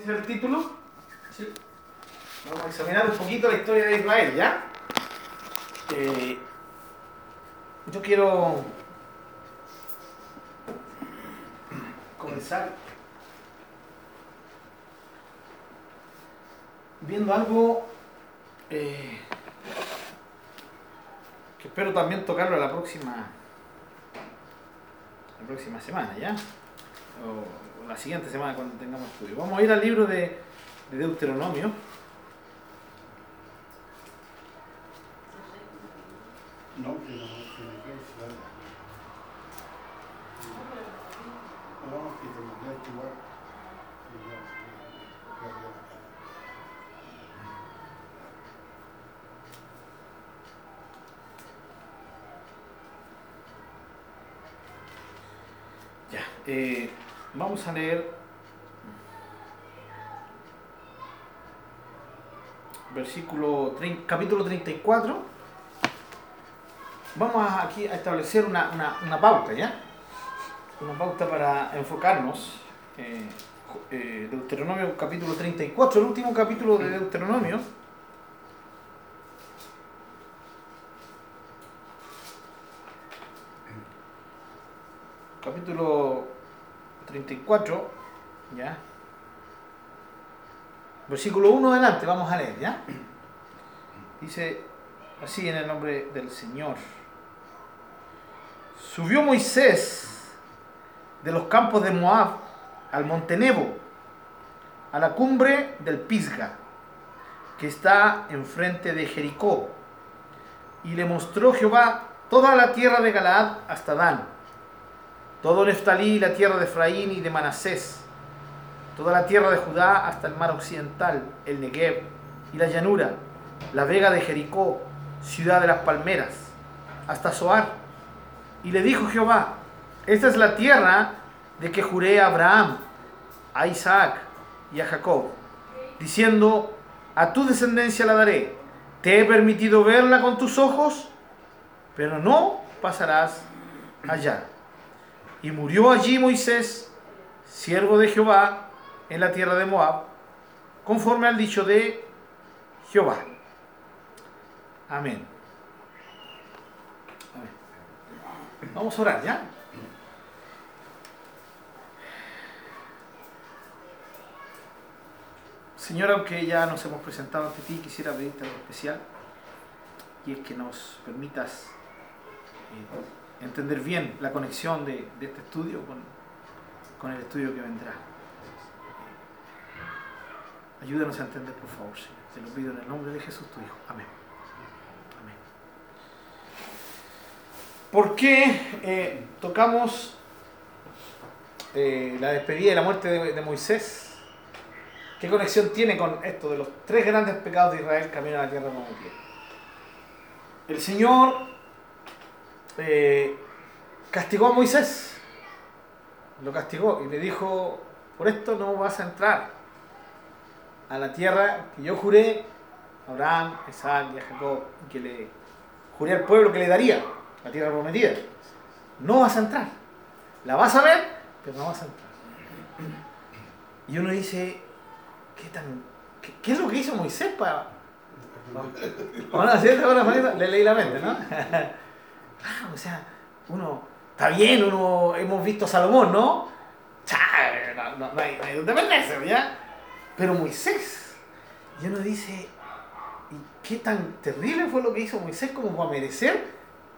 ¿Ese es el título? Sí. Vamos a examinar un poquito la historia de Israel, ¿ya? Eh, yo quiero comenzar viendo algo eh, que espero también tocarlo la próxima la próxima semana, ¿ya? O, o la siguiente semana cuando tengamos estudio. Vamos a ir al libro de, de Deuteronomio. No, que no, que me quede claro. No, que te mandé a actuar. Y ya, ya, ya, ya. Ya, eh, vamos a leer versículo capítulo 34. Vamos a- aquí a establecer una, una- una pauta, ¿ya? Una pauta para enfocarnos. eh, eh, Deuteronomio capítulo 34, el último capítulo de Deuteronomio. capítulo 34, ¿ya? Versículo 1 adelante, vamos a leer, ¿ya? Dice así en el nombre del Señor. Subió Moisés de los campos de Moab al monte Nebo, a la cumbre del Pisga, que está enfrente de Jericó, y le mostró Jehová toda la tierra de Galaad hasta Dan todo Neftalí, la tierra de Efraín y de Manasés, toda la tierra de Judá hasta el mar occidental, el Negev y la llanura, la vega de Jericó, ciudad de las palmeras, hasta Zoar. Y le dijo Jehová, esta es la tierra de que juré a Abraham, a Isaac y a Jacob, diciendo, a tu descendencia la daré, te he permitido verla con tus ojos, pero no pasarás allá. Y murió allí Moisés, siervo de Jehová, en la tierra de Moab, conforme al dicho de Jehová. Amén. Vamos a orar, ¿ya? Señor, aunque ya nos hemos presentado ante ti, quisiera pedirte algo especial, y es que nos permitas eh, entender bien la conexión de, este estudio con, con el estudio que vendrá. Ayúdanos a entender, por favor, Señor. Te lo pido en el nombre de Jesús, tu Hijo. Amén. Amén. ¿Por qué eh, tocamos eh, la despedida y la muerte de, de Moisés? ¿Qué conexión tiene con esto de los tres grandes pecados de Israel camino a la tierra prometida? El Señor eh, castigó a Moisés. Lo castigó y le dijo, por esto no vas a entrar a la tierra que yo juré a Abraham, Isaac y a Jacob, que le juré al pueblo que le daría, la tierra prometida. No vas a entrar. La vas a ver, pero no vas a entrar. Y uno dice, ¿qué, tan, qué, es lo que hizo Moisés para... Bueno, así es, le leí la mente, ¿no? Ah, o sea, uno, está bien, uno, hemos visto a Salomón, ¿no? Cha, no, no, no no donde ¿ya? Pero Moisés, y uno dice, ¿y qué tan terrible fue lo que hizo Moisés como para merecer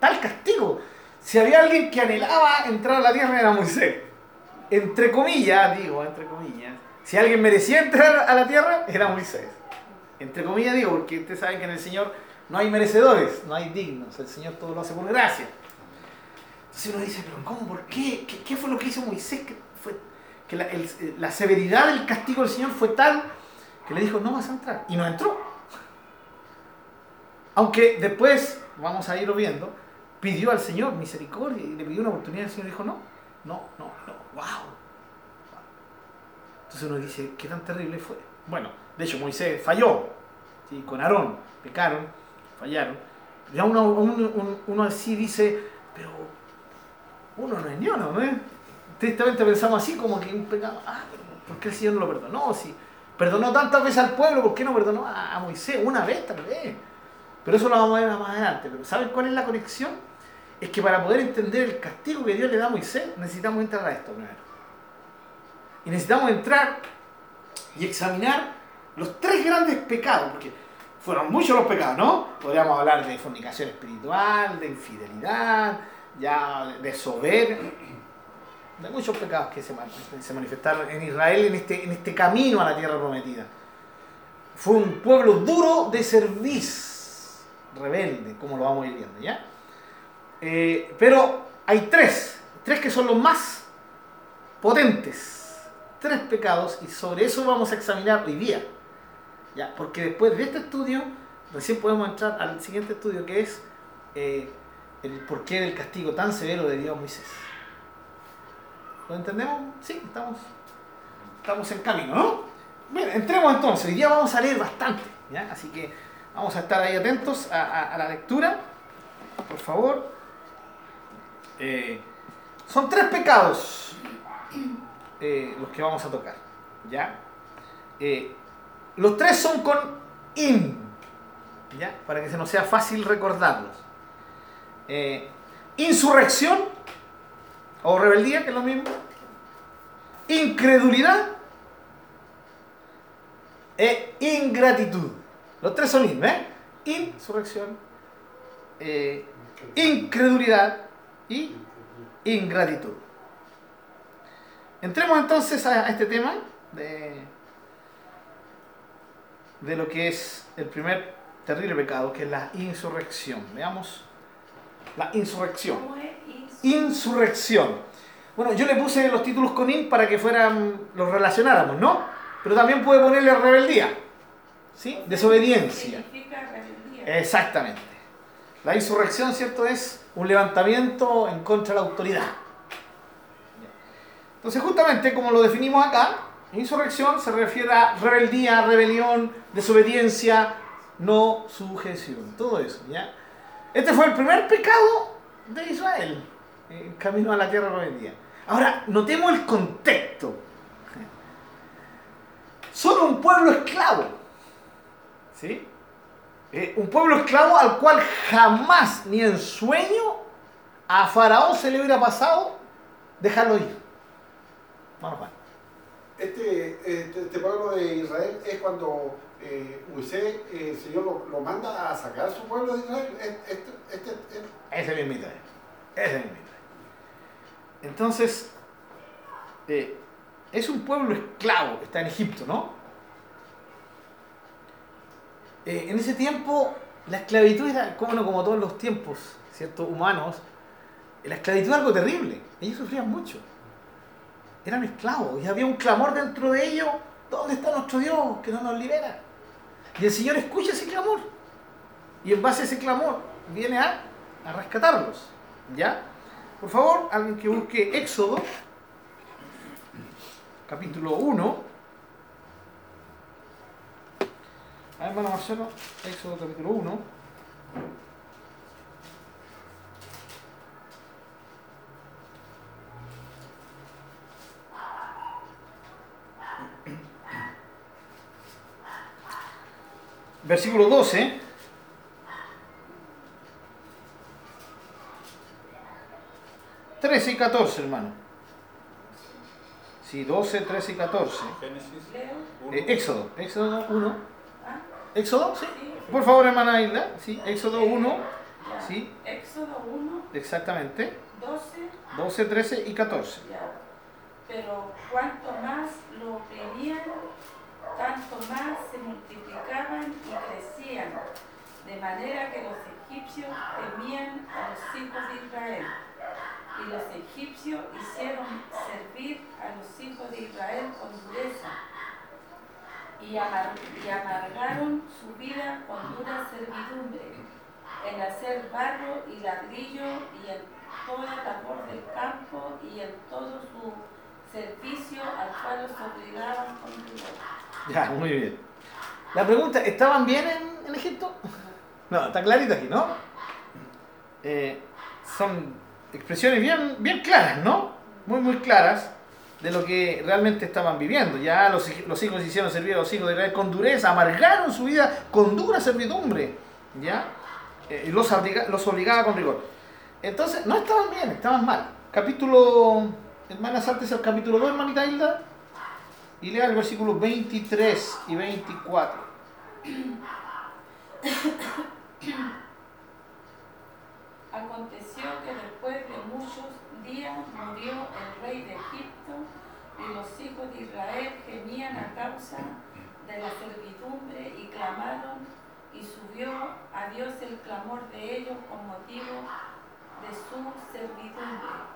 tal castigo? Si había alguien que anhelaba entrar a la tierra era Moisés. Entre comillas, digo, entre comillas. Si alguien merecía entrar a la tierra, era Moisés. Entre comillas digo, porque ustedes saben que en el Señor no hay merecedores, no hay dignos. El Señor todo lo hace por gracia. Entonces uno dice, pero ¿cómo? ¿Por qué? ¿Qué, fue lo que hizo Moisés? Que, fue, que la, la severidad del castigo del Señor fue tal que le dijo, no vas a entrar. Y no entró. Aunque después, vamos a irlo viendo, pidió al Señor misericordia y le pidió una oportunidad. El Señor dijo, no, no, no, no, wow. Entonces uno dice, ¿qué tan terrible fue? Bueno, de hecho Moisés falló, ¿sí? con Aarón, pecaron, fallaron. Ya uno, uno, uno- uno así dice, pero uno no es ñono, ¿no? es? Tristemente pensamos así, como que un pecado, ah, pero ¿por qué el Señor no lo perdonó? Si Perdonó tantas veces al pueblo, ¿por qué no perdonó a, a Moisés? Una vez tal vez. Pero eso lo vamos a ver más adelante. Pero ¿saben cuál es la conexión? Es que para poder entender el castigo que Dios le da a Moisés, necesitamos entrar a esto primero. Y necesitamos entrar y examinar los tres grandes pecados, porque fueron muchos los pecados, ¿no? Podríamos hablar de fornicación espiritual, de infidelidad, ya de soberbia, de muchos pecados que se, man- se manifestaron en Israel en este, en este camino a la tierra prometida. Fue un pueblo duro de cerviz, rebelde, como lo vamos a ir viendo, ¿ya? Eh, pero hay tres, tres que son los más potentes, tres pecados, y sobre eso vamos a examinar hoy día. ¿Ya? Porque después de este estudio, recién podemos entrar al siguiente estudio que es eh, el porqué del castigo tan severo de Dios Moisés. ¿Lo entendemos? Sí, estamos, estamos en camino, ¿no? Bien, entremos entonces. Hoy día vamos a leer bastante. Así que vamos a estar ahí atentos a, a- a la lectura. Por favor. Eh, son tres pecados eh, los que vamos a tocar, ¿ya? Eh, los tres son con in, ¿ya? Para que se nos sea fácil recordarlos. Eh, insurrección o rebeldía, que es lo mismo. Incredulidad e ingratitud. Los tres son in, ¿eh? Insurrección, eh, incredulidad y ingratitud. Entremos entonces a, a este tema de, de lo que es el primer terrible pecado, que es la insurrección. Veamos la insurrección. Insurrección. Bueno, yo le puse los títulos con in para que fueran, los relacionáramos, ¿no? Pero también puede ponerle rebeldía, ¿sí? Desobediencia. Exactamente. La insurrección, ¿cierto? Es un levantamiento en contra de la autoridad. Entonces, justamente como lo definimos acá, insurrección se refiere a rebeldía, rebelión, desobediencia, no sujeción. Todo eso, ¿ya? Este fue el primer pecado de Israel, en camino a la tierra prometida. Ahora, notemos el contexto. Son un pueblo esclavo. ¿Sí? Eh, un pueblo esclavo al cual jamás ni en sueño a Faraón se le hubiera pasado dejarlo ir. Vamos, Juan. Este, este, este pueblo de Israel es cuando eh, Moisés, eh, el Señor lo, lo manda a sacar su pueblo de Israel. Este, este, este- este- Ese mismito es. Ese mismito es. Entonces, eh, es un pueblo esclavo que está en Egipto, ¿no? Eh, en ese tiempo, la esclavitud era, como no, como todos los tiempos, ¿cierto? Humanos, la esclavitud era algo terrible. Ellos sufrían mucho. Eran esclavos y había un clamor dentro de ellos. ¿Dónde está nuestro Dios que no nos libera? Y el Señor escucha ese clamor. Y en base a ese clamor viene a, a rescatarlos. ¿Ya? Por favor, alguien que busque Éxodo, capítulo 1. A ver, hermano Marcelo, Éxodo capítulo 1. Versículo 12. Trece y 14, hermano. Sí, 12, 13 y 14. Génesis Leo. uno. Eh, Éxodo, Éxodo 1. ¿Ah? ¿Éxodo? Sí. Por favor, hermana Isla. Sí, Éxodo 1. Ya. Sí. Éxodo 1, Exactamente. 12. 12, 13 y 14. Ya. Pero cuanto más lo oprimían, tanto más se multiplicaban y crecían, de manera que los egipcios temían a los hijos de Israel. Y los egipcios hicieron servir a los hijos de Israel con dureza. Y, amar- y amargaron su vida con dura servidumbre, en hacer barro y ladrillo y en toda labor del campo y en todo su servicio al cual los obligaban con rigor. Ya, muy bien. La pregunta, ¿estaban bien en, Egipto? No, está clarito aquí, ¿no? Eh, son expresiones bien, bien claras, ¿no? Muy, muy claras. de lo que realmente estaban viviendo. Ya los, hijos hicieron servir a los hijos de Israel con dureza, amargaron su vida con dura servidumbre. ¿Ya? Eh, los, obliga- los obligaba con rigor. Entonces, no estaban bien, estaban mal. Capítulo, hermana, saltes al capítulo 2, hermanita Hilda, y lea el versículo 23 y 24. Aconteció que después de muchos días murió el rey de Egipto y los hijos de Israel gemían a causa de la servidumbre y clamaron y subió a Dios el clamor de ellos con motivo de su servidumbre.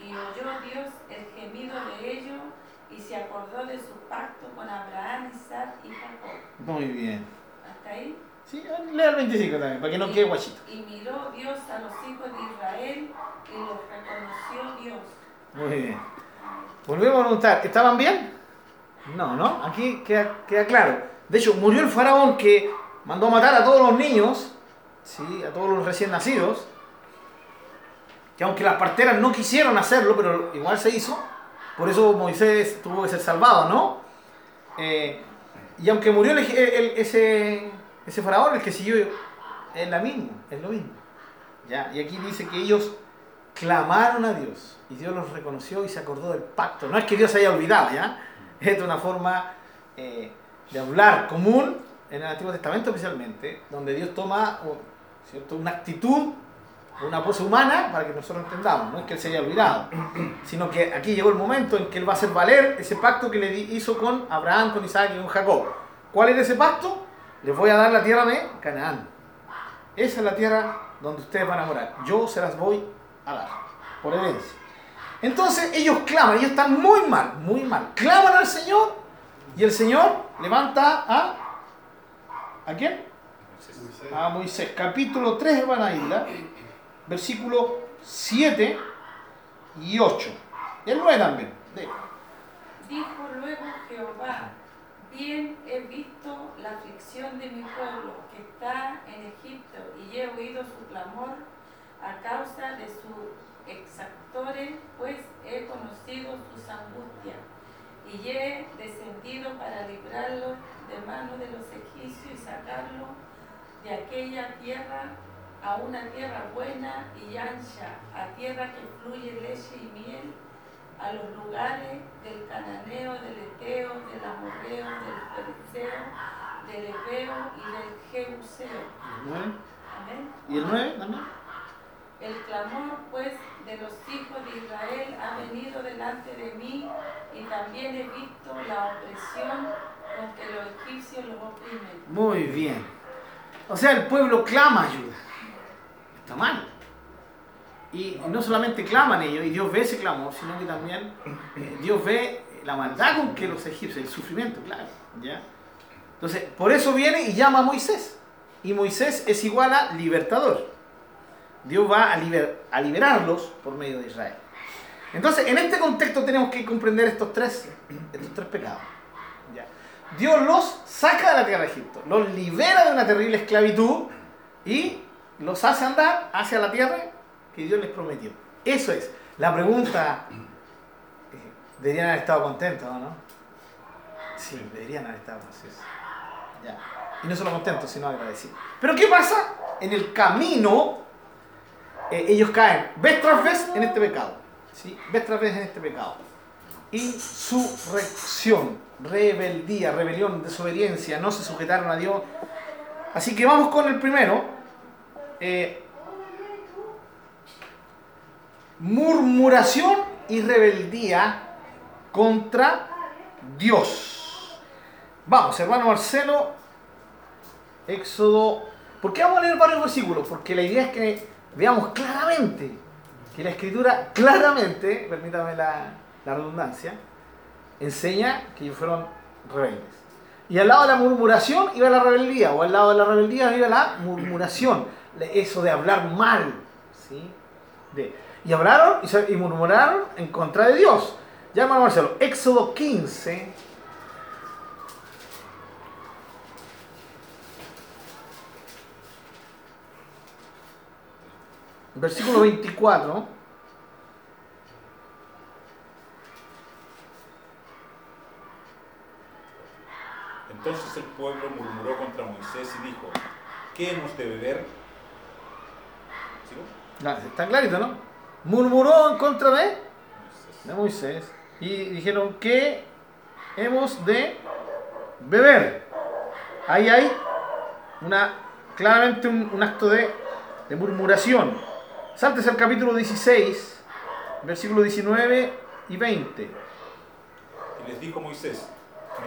Y oyó Dios el gemido de ellos y se acordó de su pacto con Abraham, Isaac y Jacob. Muy bien. ¿Hasta ahí? Sí, lea el 25 también, para que no quede guachito. Y miró Dios a los hijos de Israel y los reconoció Dios. Muy bien. Volvemos a preguntar, ¿estaban bien? No, ¿no? Aquí queda, queda claro. De hecho, murió el faraón que mandó a matar a todos los niños, ¿sí? a todos los recién nacidos, que aunque las parteras no quisieron hacerlo, pero igual se hizo, por eso Moisés tuvo que ser salvado, ¿no? Eh, y aunque murió ese, ese faraón, el que siguió, es la misma, es lo mismo. ¿ya? Y aquí dice que ellos clamaron a Dios y Dios los reconoció y se acordó del pacto. No es que Dios se haya olvidado, ¿ya? Es una forma eh, de hablar común en el Antiguo Testamento especialmente, donde Dios toma ¿cierto? una actitud, una pose humana para que nosotros entendamos. No es que Él se haya olvidado, sino que aquí llegó el momento en que Él va a hacer valer ese pacto que le hizo con Abraham, con Isaac y con Jacob. ¿Cuál era ese pacto? Les voy a dar la tierra de Canaán. Esa es la tierra donde ustedes van a morar. Yo se las voy a dar, por herencia. Entonces ellos claman, ellos están muy mal, muy mal. Claman al Señor y el Señor levanta a... ¿A quién? A Moisés. Capítulo 3, hermana Isla, versículo 7 y 8. Y el 9 también. Dijo luego Jehová, bien he visto la aflicción de mi pueblo que está en Egipto y he oído su clamor a causa de sus exactores, pues he conocido sus angustias y he descendido para librarlos de mano de los egipcios y sacarlos de aquella tierra a una tierra buena y ancha, a tierra que fluye leche y miel, a los lugares del cananeo, del eteo, del amorreo, del pereceo, del ebeo y del jebuseo. ¿El 9? Amén. ¿Y el 9 también? El clamor, pues, de los hijos de Israel ha venido delante de mí y también he visto la opresión con que los egipcios los oprimen. Muy bien. O sea, el pueblo clama ayuda. Está mal. Y no solamente claman ellos, y Dios ve ese clamor, sino que también eh, Dios ve la maldad con que los egipcios, el sufrimiento, claro. ¿ya? Entonces, por eso viene y llama a Moisés. Y Moisés es igual a libertador. Dios va a, liber- a liberarlos por medio de Israel. Entonces, en este contexto tenemos que comprender estos tres, estos tres pecados. ¿ya? Dios los saca de la tierra de Egipto, los libera de una terrible esclavitud y los hace andar hacia la tierra que Dios les prometió. Eso es. La pregunta, eh, ¿deberían haber estado contentos no? Sí, deberían haber estado contentos. Y no solo contentos, sino agradecidos. Pero ¿qué pasa? En el camino, eh, ellos caen vez tras vez en este pecado. ¿sí? Vez tras vez en este pecado. Y su reacción, rebeldía, rebelión, desobediencia, no se sujetaron a Dios. Así que vamos con el primero. Eh, murmuración y rebeldía contra Dios. Vamos, hermano Marcelo, Éxodo. ¿Por qué vamos a leer varios versículos? Porque la idea es que veamos claramente que la escritura claramente, permítame la, la redundancia, enseña que ellos fueron rebeldes. Y al lado de la murmuración iba la rebeldía, o al lado de la rebeldía iba la murmuración, eso de hablar mal. ¿sí? De, y hablaron y, murmuraron en contra de Dios. Llama a Marcelo, Éxodo 15. Versículo 24. Entonces el pueblo murmuró contra Moisés y dijo, ¿qué hemos de beber? Está clarito, ¿no? Murmuró en contra de, Moisés. de Moisés y dijeron que hemos de beber. Ahí hay una, claramente un, un acto de, de murmuración. Saltes al capítulo 16, versículo 19 y 20. Y les dijo Moisés,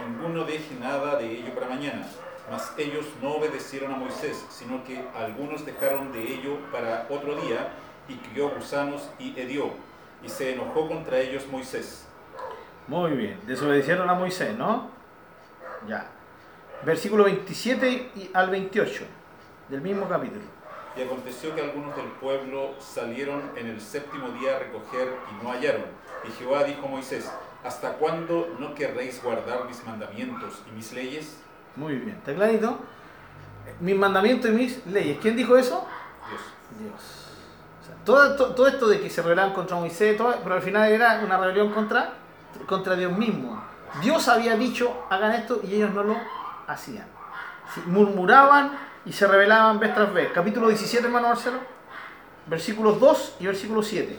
ninguno deje nada de ello para mañana. Mas ellos no obedecieron a Moisés, sino que algunos dejaron de ello para otro día, y crió gusanos y hedió. Y se enojó contra ellos Moisés. Muy bien, desobedecieron a Moisés, ¿no? Ya. Versículo 27 y- al 28 del mismo capítulo. Y aconteció que algunos del pueblo salieron en el séptimo día a recoger y no hallaron. Y Jehová dijo a Moisés, ¿hasta cuándo no querréis guardar mis mandamientos y mis leyes? Muy bien, ¿está clarito? Mis mandamientos y mis leyes. ¿Quién dijo eso? Dios. Dios. O sea, todo, to- todo esto de que se rebelaban contra Moisés, todo- pero al final era una rebelión contra, contra Dios mismo. Dios había dicho, hagan esto, y ellos no lo hacían. Sí, murmuraban y se rebelaban vez tras vez. Capítulo 17, hermano Marcelo. Versículos 2 y versículo 7.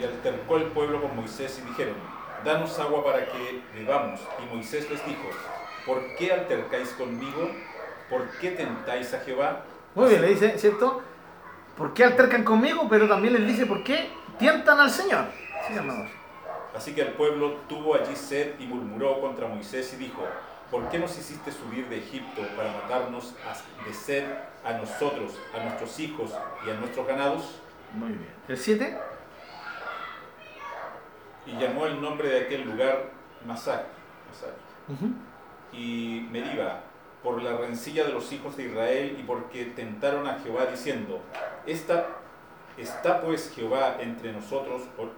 Y altercó el pueblo con Moisés y dijeron, danos agua para que bebamos. Y Moisés les dijo, ¿por qué altercáis conmigo? ¿Por qué tentáis a Jehová? Muy bien, le dice, ¿cierto? ¿Por qué altercan conmigo? Pero también les dice, ¿por qué tientan al Señor? Sí, hermanos. Así que el pueblo tuvo allí sed y murmuró contra Moisés y dijo, ¿por qué nos hiciste subir de Egipto para matarnos a- de sed a nosotros, a nuestros hijos y a nuestros ganados? Muy bien. ¿El 7? Y llamó el nombre de aquel lugar Masac, y Meriba, por la rencilla de los hijos de Israel y porque tentaron a Jehová diciendo, ¿Esta, ¿está pues Jehová entre nosotros o,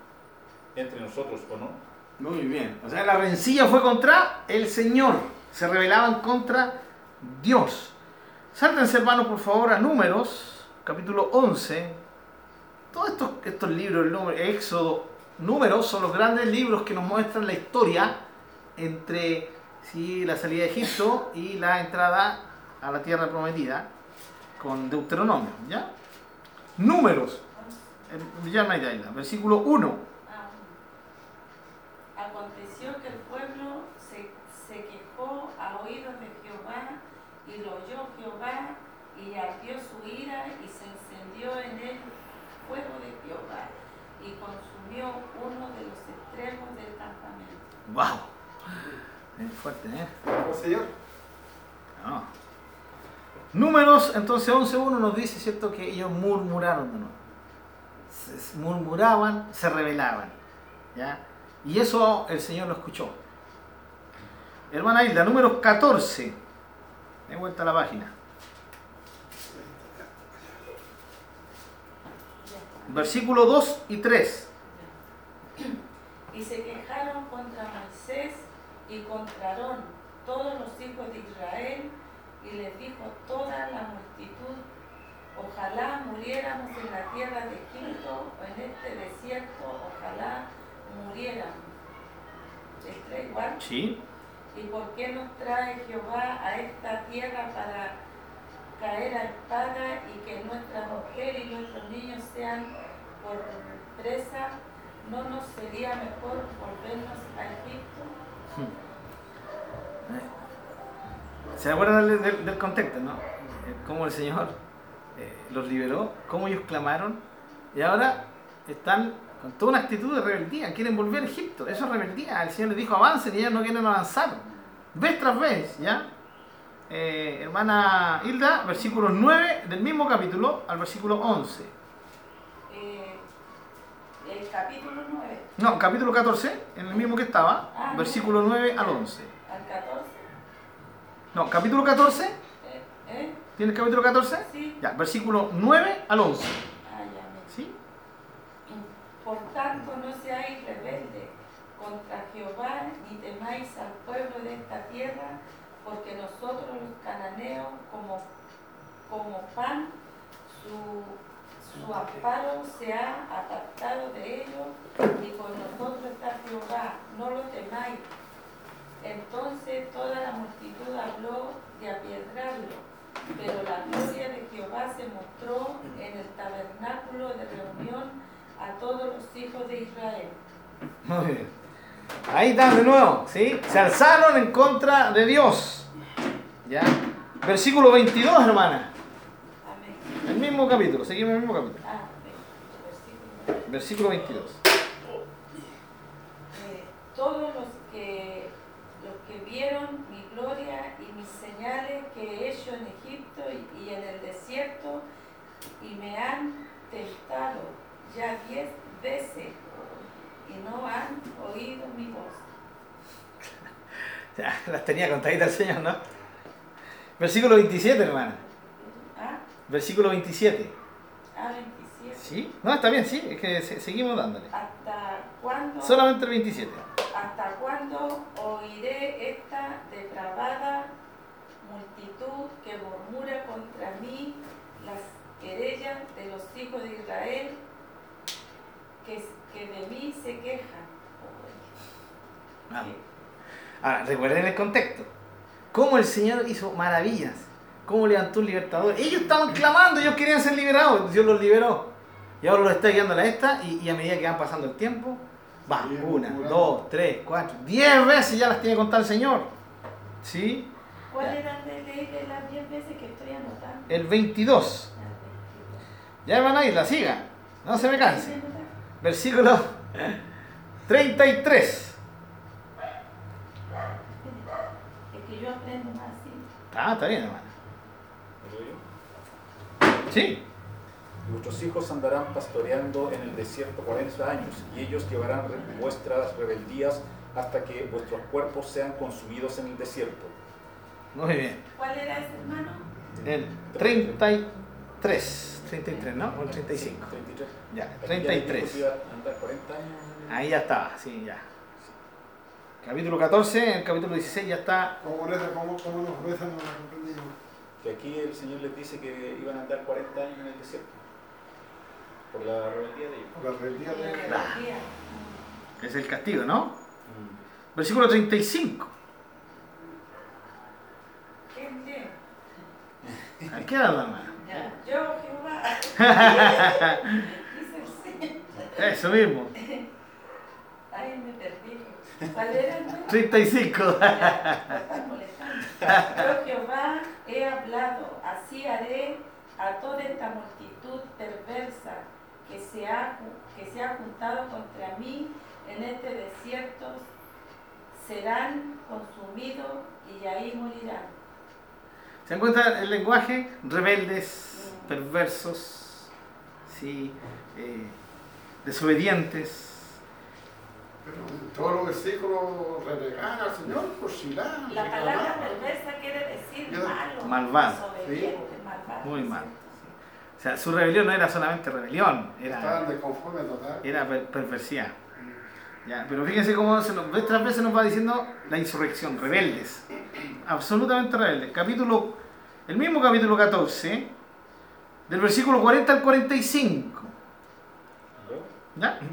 entre nosotros o no? Muy bien. O sea, la rencilla fue contra el Señor. Se rebelaban contra Dios. Sáltense, hermanos, por favor, a Números, capítulo 11. Todos estos, estos libros, el número, Éxodo, Números, son los grandes libros que nos muestran la historia entre sí, la salida de Egipto y la entrada a la tierra prometida con Deuteronomio. ¿Ya? Números. versículo 1. Ah, Aconteció que el pueblo se, se quejó a oídos de Jehová y lo oyó Jehová y ardió su ira y se encendió en él fuego de Jehová y consumió uno de los extremos del campamento. ¡Wow! Es fuerte, ¿eh? Señor. No. Números, entonces 11.1 nos dice, ¿cierto?, que ellos murmuraron de nuevo. Se- murmuraban, se rebelaban. ¿Ya? Y eso el Señor lo escuchó. Hermana Hilda, números 14. De vuelta a la página. Versículo 2 y 3. Y se quejaron contra Moisés y contra Aarón todos los hijos de Israel y les dijo toda la multitud, ojalá muriéramos en la tierra de Egipto o en este desierto, ojalá muriéramos. ¿Les trae igual? Sí. ¿Y por qué nos trae Jehová a esta tierra para caer a espada y que nuestra mujer y nuestros niños sean por presa? ¿No nos sería mejor volvernos a Egipto? ¿Se acuerdan del, contexto, no? Eh, Cómo el Señor eh, los liberó, cómo ellos clamaron, y ahora están con toda una actitud de rebeldía, quieren volver a Egipto. Eso es rebeldía. El Señor les dijo avancen y ellos no quieren avanzar. Vez tras vez, ¿ya? Eh, hermana Hilda, versículo 9 del mismo capítulo al versículo 11. El capítulo 9 No, capítulo 14, en el mismo que estaba, Ah, versículo 9 al 11. al 14. No, capítulo 14, ¿Eh? ¿Eh? ¿tienes capítulo 14? Sí. Ya, versículo 9 al 11. Ah, ya me ¿Sí? Por tanto, no seáis rebeldes contra Jehová, ni temáis al pueblo de esta tierra, porque nosotros los cananeos, como, como pan, su, su amparo se ha apartado de ellos, y con nosotros está Jehová, no lo temáis. En tarde toda la multitud habló de apiedrarlo, pero la gloria de Jehová se mostró en el tabernáculo de reunión a todos los hijos de Israel. Muy bien. Ahí está de nuevo, ¿sí? Se alzaron en contra de Dios. ¿Ya? Versículo 22, hermana. El mismo capítulo, seguimos el mismo capítulo. Ah, versículo. Versículo 22. Eh, todos los que, los que vieron mi gloria y mis señales que he hecho en Egipto y, y en el desierto y me han tentado ya diez veces y no han oído mi voz. Ya, las tenía contaditas el Señor, ¿no? Versículo 27, hermana. Versículo 27. Ah, 27. ¿Sí? No, está bien, sí. Es que se- seguimos dándole. ¿Hasta cuándo? Solamente el 27. ¿Hasta cuándo oiré esta depravada multitud que murmura contra mí las querellas de los hijos de Israel que, que de mí se quejan? Ah. Ahora, recuerden el contexto. Cómo el Señor hizo maravillas. Cómo levantó un libertador. Ellos estaban clamando, ellos querían ser liberados. Dios los liberó. Y ahora los está guiando a la esta. Y, y a medida que van pasando el tiempo, va, Sí, una, dos, tres, cuatro, diez veces ya las tiene contar el Señor. ¿Sí? ¿Cuál era el de ley de las 10 veces que estoy anotando? El 22. Ya van a ir, la siga. No se me canse. Versículo 33. Es que yo aprendo más así. Ah, está bien, hermano. ¿Lo? Sí. Vuestros hijos andarán pastoreando en el desierto 40 años, y ellos llevarán vuestras rebeldías hasta que vuestros cuerpos sean consumidos en el desierto. Muy bien. ¿Cuál era ese hermano? El 33. 33, ¿no? O el 35. 33. Ya, Aquí ya 33. dijo que iba a andar 40 años. Ahí ya estaba, sí, ya. Capítulo 14, en el capítulo 16 ya está. ¿Cómo reza, cómo, cómo nos reza, no comprendimos. Que aquí el Señor les dice que iban a andar 40 años en el desierto. Por la rebeldía de ellos. Por la rebeldía de rebeldía. Es el castigo, ¿no? Mm. Versículo 35. ¿Quién lee? Aquí queda la hermana. Yo, Jehová. Dice el Señor. Eso mismo. Ay, me perdí. ¿Cuál era el nombre? 35. Me están molestando. Yo, Jehová, he hablado, así haré a toda esta multitud perversa que se ha, que se ha juntado contra mí en este desierto, serán consumidos y ahí morirán. ¿Se encuentra el lenguaje? Rebeldes, perversos, sí, eh, desobedientes. Todos los versículos renegar al Señor, por Shilá. La palabra perversa quiere decir malo, Malvado. desobediente, malvado. Muy mal. O sea, su rebelión no era solamente rebelión, era, total. era per- perversidad. Ya, pero fíjense cómo se nos, otras veces nos va diciendo la insurrección, rebeldes. Absolutamente rebeldes. Capítulo, el mismo capítulo 14, del versículo 40 al 45. ¿Luego? ¿Ya?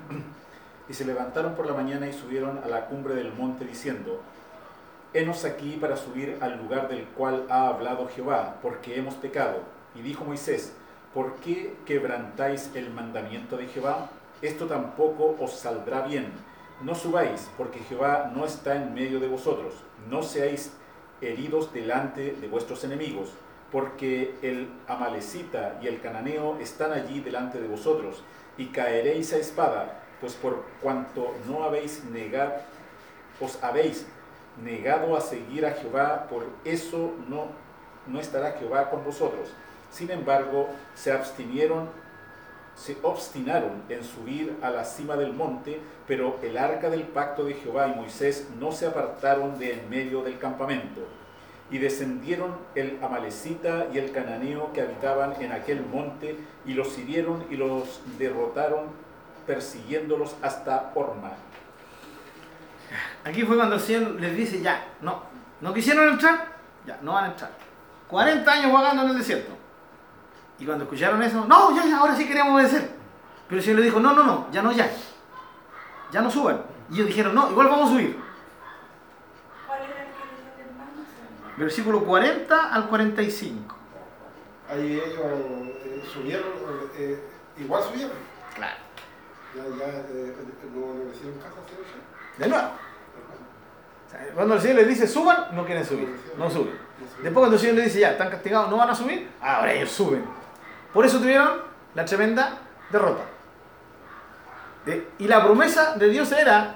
Y se levantaron por la mañana y subieron a la cumbre del monte diciendo, Henos aquí para subir al lugar del cual ha hablado Jehová, porque hemos pecado. Y dijo Moisés, ¿por qué quebrantáis el mandamiento de Jehová? Esto tampoco os saldrá bien. No subáis, porque Jehová no está en medio de vosotros. No seáis heridos delante de vuestros enemigos, porque el amalecita y el cananeo están allí delante de vosotros, y caeréis a espada, pues por cuanto no habéis negado, os habéis negado a seguir a Jehová, por eso no, no estará Jehová con vosotros. Sin embargo, se abstinieron, se obstinaron en subir a la cima del monte, pero el arca del pacto de Jehová y Moisés no se apartaron de en medio del campamento. Y descendieron el amalecita y el cananeo que habitaban en aquel monte, y los hirieron y los derrotaron, persiguiéndolos hasta Orma. Aquí fue cuando el Señor les dice, ya, no, no quisieron entrar, ya, no van a entrar. 40 años vagando en el desierto. Y cuando escucharon eso, no, ya, ya, ahora sí queremos obedecer. Pero el Señor les dijo, no, no, no, ya no, ya. Ya no suban. Y ellos dijeron, no, igual vamos a subir. ¿Cuál era el que versículo 40 al 45. Ahí ellos eh, subieron, eh, igual subieron. Claro. Ya, ya eh, no, no le hicieron caso a Ciro, ¿sí? De nuevo. Cuando el Señor les dice suban, no quieren subir. No suben. Después cuando el Señor les dice ya, están castigados, no van a subir, ahora ellos suben. Por eso tuvieron la tremenda derrota. Y la promesa de Dios era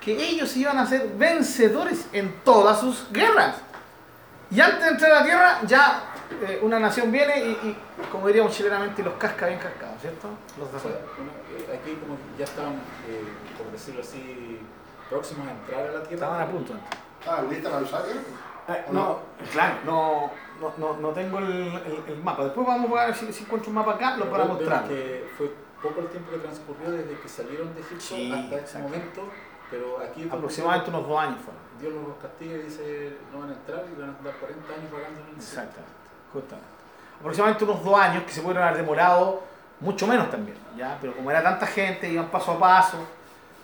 que ellos iban a ser vencedores en todas sus guerras. Y antes de entrar a la tierra, ya eh, una nación viene y, y, como diríamos chilenamente, los casca bien cascados, ¿cierto? Los O sea, derrota. uno, eh, aquí como que ya estaban, eh, por decirlo así, próximos a entrar a la tierra. Estaban a punto. Ah, ¿lista la usada? Eh, no, claro, no, no, no, tengo el, el- el mapa. Después vamos a ver si, si encuentro un mapa acá, lo para mostrar. que fue poco el tiempo que transcurrió desde que salieron de Egipto Sí, hasta ese exacto. momento, pero aquí Aproximadamente unos dos años fueron. Dios los castiga y dice no van a entrar y van a andar 40 años vagando en el desierto. Aproximadamente unos dos años que se pudieron haber demorado mucho menos también, ¿ya? Pero como era tanta gente, iban paso a paso,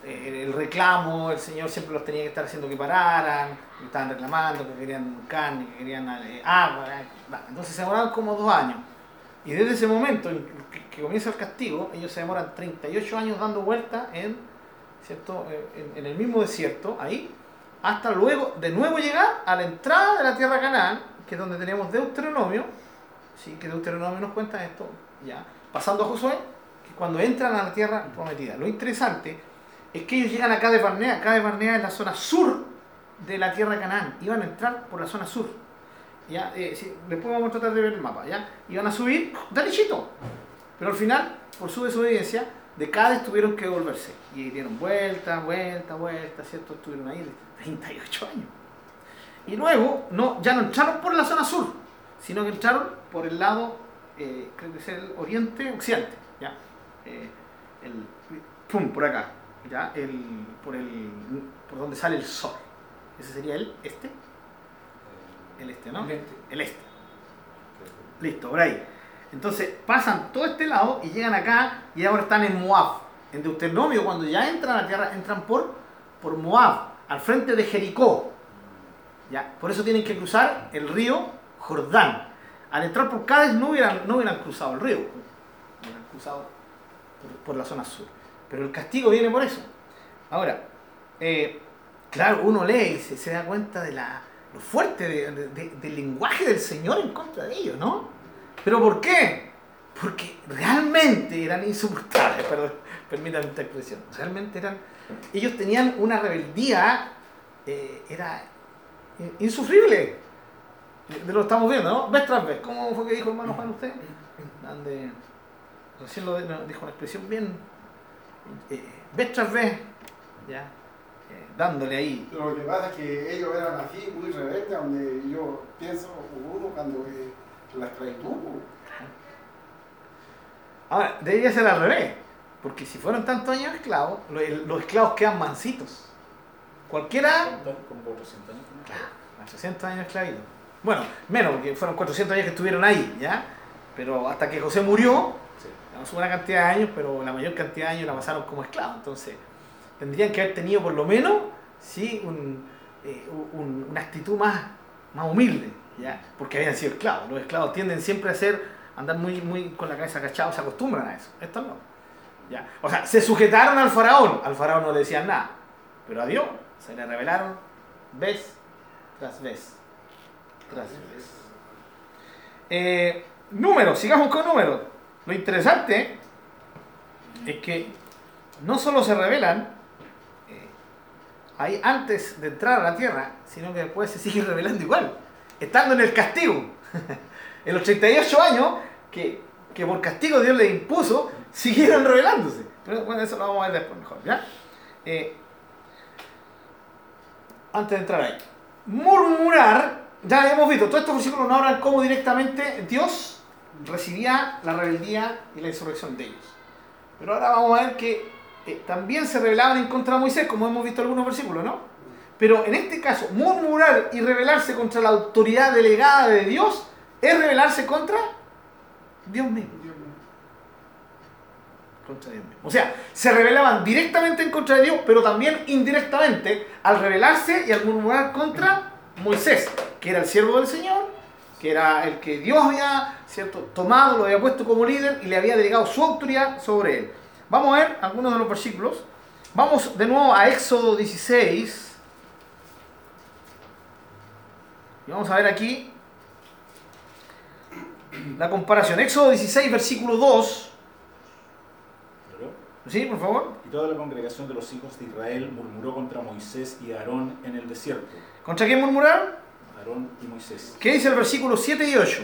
eh, el reclamo, el Señor siempre los tenía que estar haciendo que pararan, estaban reclamando, que querían carne, que querían eh, agua, eh, entonces se demoraron como dos años. Y desde ese momento en que, comienza el castigo, ellos se demoran 38 años dando vueltas en, ¿cierto? En el mismo desierto, ahí, hasta luego de nuevo llegar a la entrada de la tierra Canaán, que es donde tenemos Deuteronomio, sí, que Deuteronomio nos cuenta esto, ya, pasando a Josué, que cuando entran a la tierra prometida. Lo interesante es que ellos llegan a Cades Barnea, Cades Barnea es la zona sur de la tierra Canaán, iban a entrar por la zona sur. Ya, eh, sí, después vamos a tratar de ver el mapa, ¿ya? Iban a subir derechito, pero al final, por su desobediencia, de Cádiz tuvieron que devolverse. Y dieron vuelta, vuelta, vuelta, ¿cierto? Estuvieron ahí 38 años. Y luego, no, ya no entraron por la zona sur, sino que entraron por el lado, eh, creo que es el oriente, occidente, ¿ya? Eh, el, pum, por acá, ¿ya? El, por, el, por donde sale el sol. Ese sería el este, el este, ¿no? El este. Listo, por ahí. Entonces pasan todo este lado y llegan acá y ahora están en Moab. En Deuteronomio, cuando ya entran a la tierra, entran por, por Moab, al frente de Jericó. ¿Ya? Por eso tienen que cruzar el río Jordán. Al entrar por Cádiz no hubieran, no hubieran cruzado el río, hubieran cruzado por, la zona sur. Pero el castigo viene por eso. Ahora, eh, claro, uno lee y se, da cuenta de la, lo fuerte de- de- de- del lenguaje del Señor en contra de ellos, ¿no? ¿Pero por qué? Porque realmente eran insoportables, perdón, permítanme esta expresión. Realmente eran. Ellos tenían una rebeldía, eh, era insufrible. De lo estamos viendo, ¿no? Vez tras vez. ¿Cómo fue que dijo hermano Juan usted? Donde recién lo dijo una expresión bien. eh, vez tras vez, ya, eh, dándole ahí. Lo que pasa es que ellos eran así, muy rebeldes, donde yo pienso, uno cuando eh, la esclavitud, Ahora, debería ser al revés, porque si fueron tantos años esclavos, los esclavos quedan mansitos. Cualquiera, Contar como 400 años. ¿No? 800 años esclavitud. Bueno, menos, porque fueron 400 años que estuvieron ahí, ¿ya? Pero hasta que José murió, Sí. no una cantidad de años, pero la mayor cantidad de años la pasaron como esclavos. Entonces, tendrían que haber tenido por lo menos, sí, un, eh, un- una actitud más, más humilde, ¿ya? Porque habían sido esclavos. Los esclavos tienden siempre a ser, andar muy, muy con la cabeza agachada, se acostumbran a eso. Estos no. ¿ya? O sea, se sujetaron al faraón, al faraón no le decían nada, pero a Dios se le revelaron vez tras vez. Tras vez. Eh, números, sigamos con números. Lo interesante es que no solo se revelan eh, ahí antes de entrar a la tierra, sino que después se sigue revelando igual, estando en el castigo. en los 38 años que, que por castigo Dios les impuso, siguieron revelándose. Bueno, eso lo vamos a ver después mejor, ¿ya? Eh, antes de entrar ahí. Murmurar, ya hemos visto, todos estos versículos no hablan cómo directamente Dios recibía la rebeldía y la insurrección de ellos. Pero ahora vamos a ver que eh, también se rebelaban en contra de Moisés, como hemos visto en algunos versículos, ¿no? Pero en este caso, murmurar y rebelarse contra la autoridad delegada de Dios es rebelarse contra Dios mismo. Contra Dios mismo. O sea, se rebelaban directamente en contra de Dios, pero también indirectamente al rebelarse y al murmurar contra Moisés, que era el siervo del Señor, que era el que Dios había ¿cierto? tomado, lo había puesto como líder y le había delegado su autoridad sobre él. Vamos a ver algunos de los versículos. Vamos de nuevo a Éxodo 16. Y vamos a ver aquí la comparación. Éxodo 16, versículo 2. Sí, por favor. Y toda la congregación de los hijos de Israel murmuró contra Moisés y Aarón en el desierto. ¿Contra quién murmuraron? Aarón y Moisés. ¿Qué dice el versículo 7 y 8?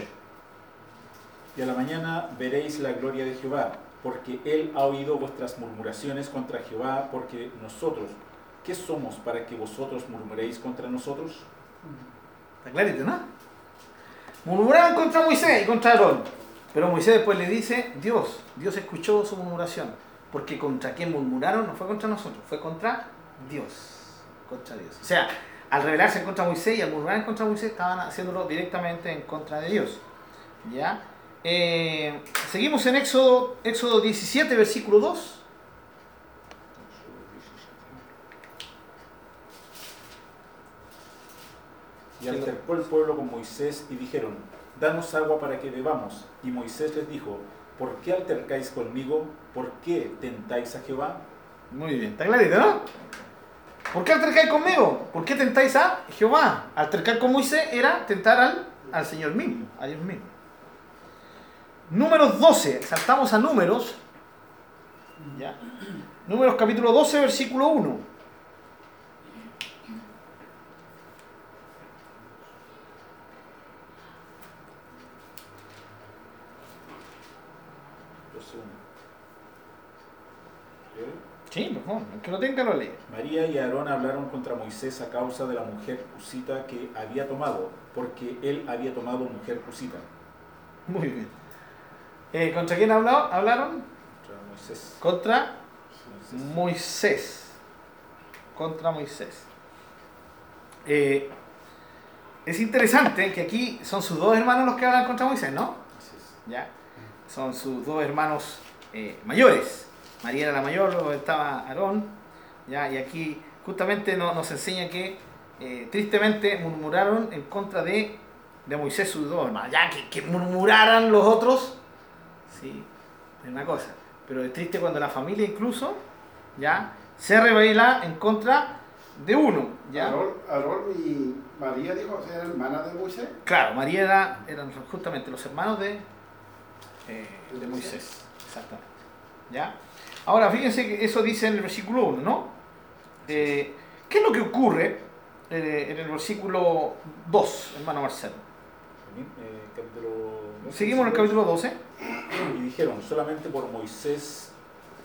Y a la mañana veréis la gloria de Jehová, porque él ha oído vuestras murmuraciones contra Jehová, porque nosotros, ¿qué somos para que vosotros murmuréis contra nosotros? Está clarito, ¿no? Murmuraron contra Moisés y contra Aarón. Pero Moisés después le dice, Dios, Dios escuchó su murmuración. Porque contra quién murmuraron no fue contra nosotros, fue contra Dios. Contra Dios. O sea, al rebelarse en contra Moisés y al murmurar en contra Moisés, estaban haciéndolo directamente en contra de Dios. ¿Ya? Eh, seguimos en Éxodo, Éxodo 17, versículo 2. Y altercó el pueblo con Moisés y dijeron, danos agua para que bebamos. Y Moisés les dijo, ¿por qué altercáis conmigo? ¿Por qué tentáis a Jehová? Muy bien, está clarito, ¿no? ¿Por qué altercáis conmigo? ¿Por qué tentáis a Jehová? Altercar con Moisés era tentar al, al Señor mismo, a Dios mismo. Números 12, saltamos a números. Números capítulo 12, versículo 1. Sí, por favor, el que lo tenga lo lee. María y Aarón hablaron contra Moisés a causa de la mujer cusita que había tomado, porque él había tomado mujer cusita. Muy bien. Eh, ¿Contra quién habló? hablaron? Contra Moisés. Contra Moisés. Moisés. Contra Moisés. Eh, es interesante que aquí son sus dos hermanos los que hablan contra Moisés, ¿no? Así es. ¿Ya? Son sus dos hermanos eh, mayores. María era la mayor, luego estaba Aarón. ¿ya? Y aquí justamente no- nos enseña que eh, tristemente murmuraron en contra de, de Moisés sus dos hermanos. Ya que, que murmuraran los otros, sí, es una cosa. Pero es triste cuando la familia incluso ya se revela en contra de uno. ¿ya? Aarón, y María, dijo, eran hermanas de Moisés. Claro, María era, eran justamente los hermanos de, eh, de Moisés. Exactamente. ¿Ya? Ahora, fíjense que eso dice en el versículo 1, ¿no? Eh, ¿Qué es lo que ocurre eh, en el versículo 2, hermano Marcelo? Eh, Seguimos en el capítulo 12. Y dijeron, solamente por Moisés,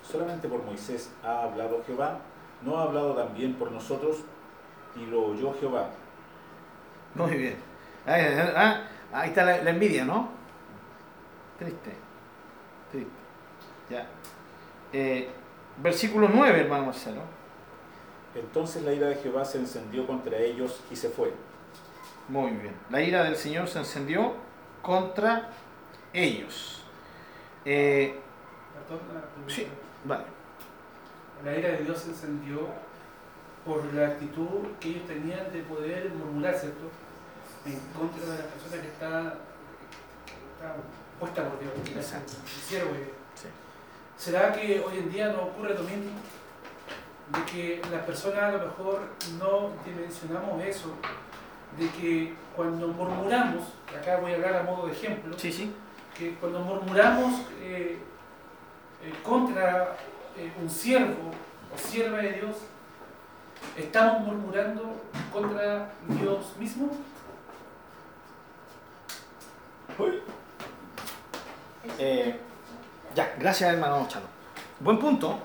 solamente por Moisés ha hablado Jehová, no ha hablado también por nosotros, y lo oyó Jehová. Muy bien. Ahí, ah, ahí está la, la envidia, ¿no? Triste. Triste. Ya. Eh, versículo 9, hermano Marcelo. Entonces la ira de Jehová se encendió contra ellos y se fue. Muy bien. La ira del Señor se encendió contra ellos. Eh, Perdón, la pregunta. sí, vale. La ira de Dios se encendió por la actitud que ellos tenían de poder murmurar, ¿cierto? En contra de la persona que está, está puesta por Dios, que Exacto. el siervo de Dios. Sí. ¿Será que hoy en día no ocurre lo mismo? De que las personas a lo mejor no dimensionamos eso, de que cuando murmuramos, acá voy a hablar a modo de ejemplo, Sí, sí. que cuando murmuramos eh, eh, contra eh, un siervo o sierva de Dios, ¿estamos murmurando contra Dios mismo? Eh, ya, gracias hermano Chalo. Buen punto.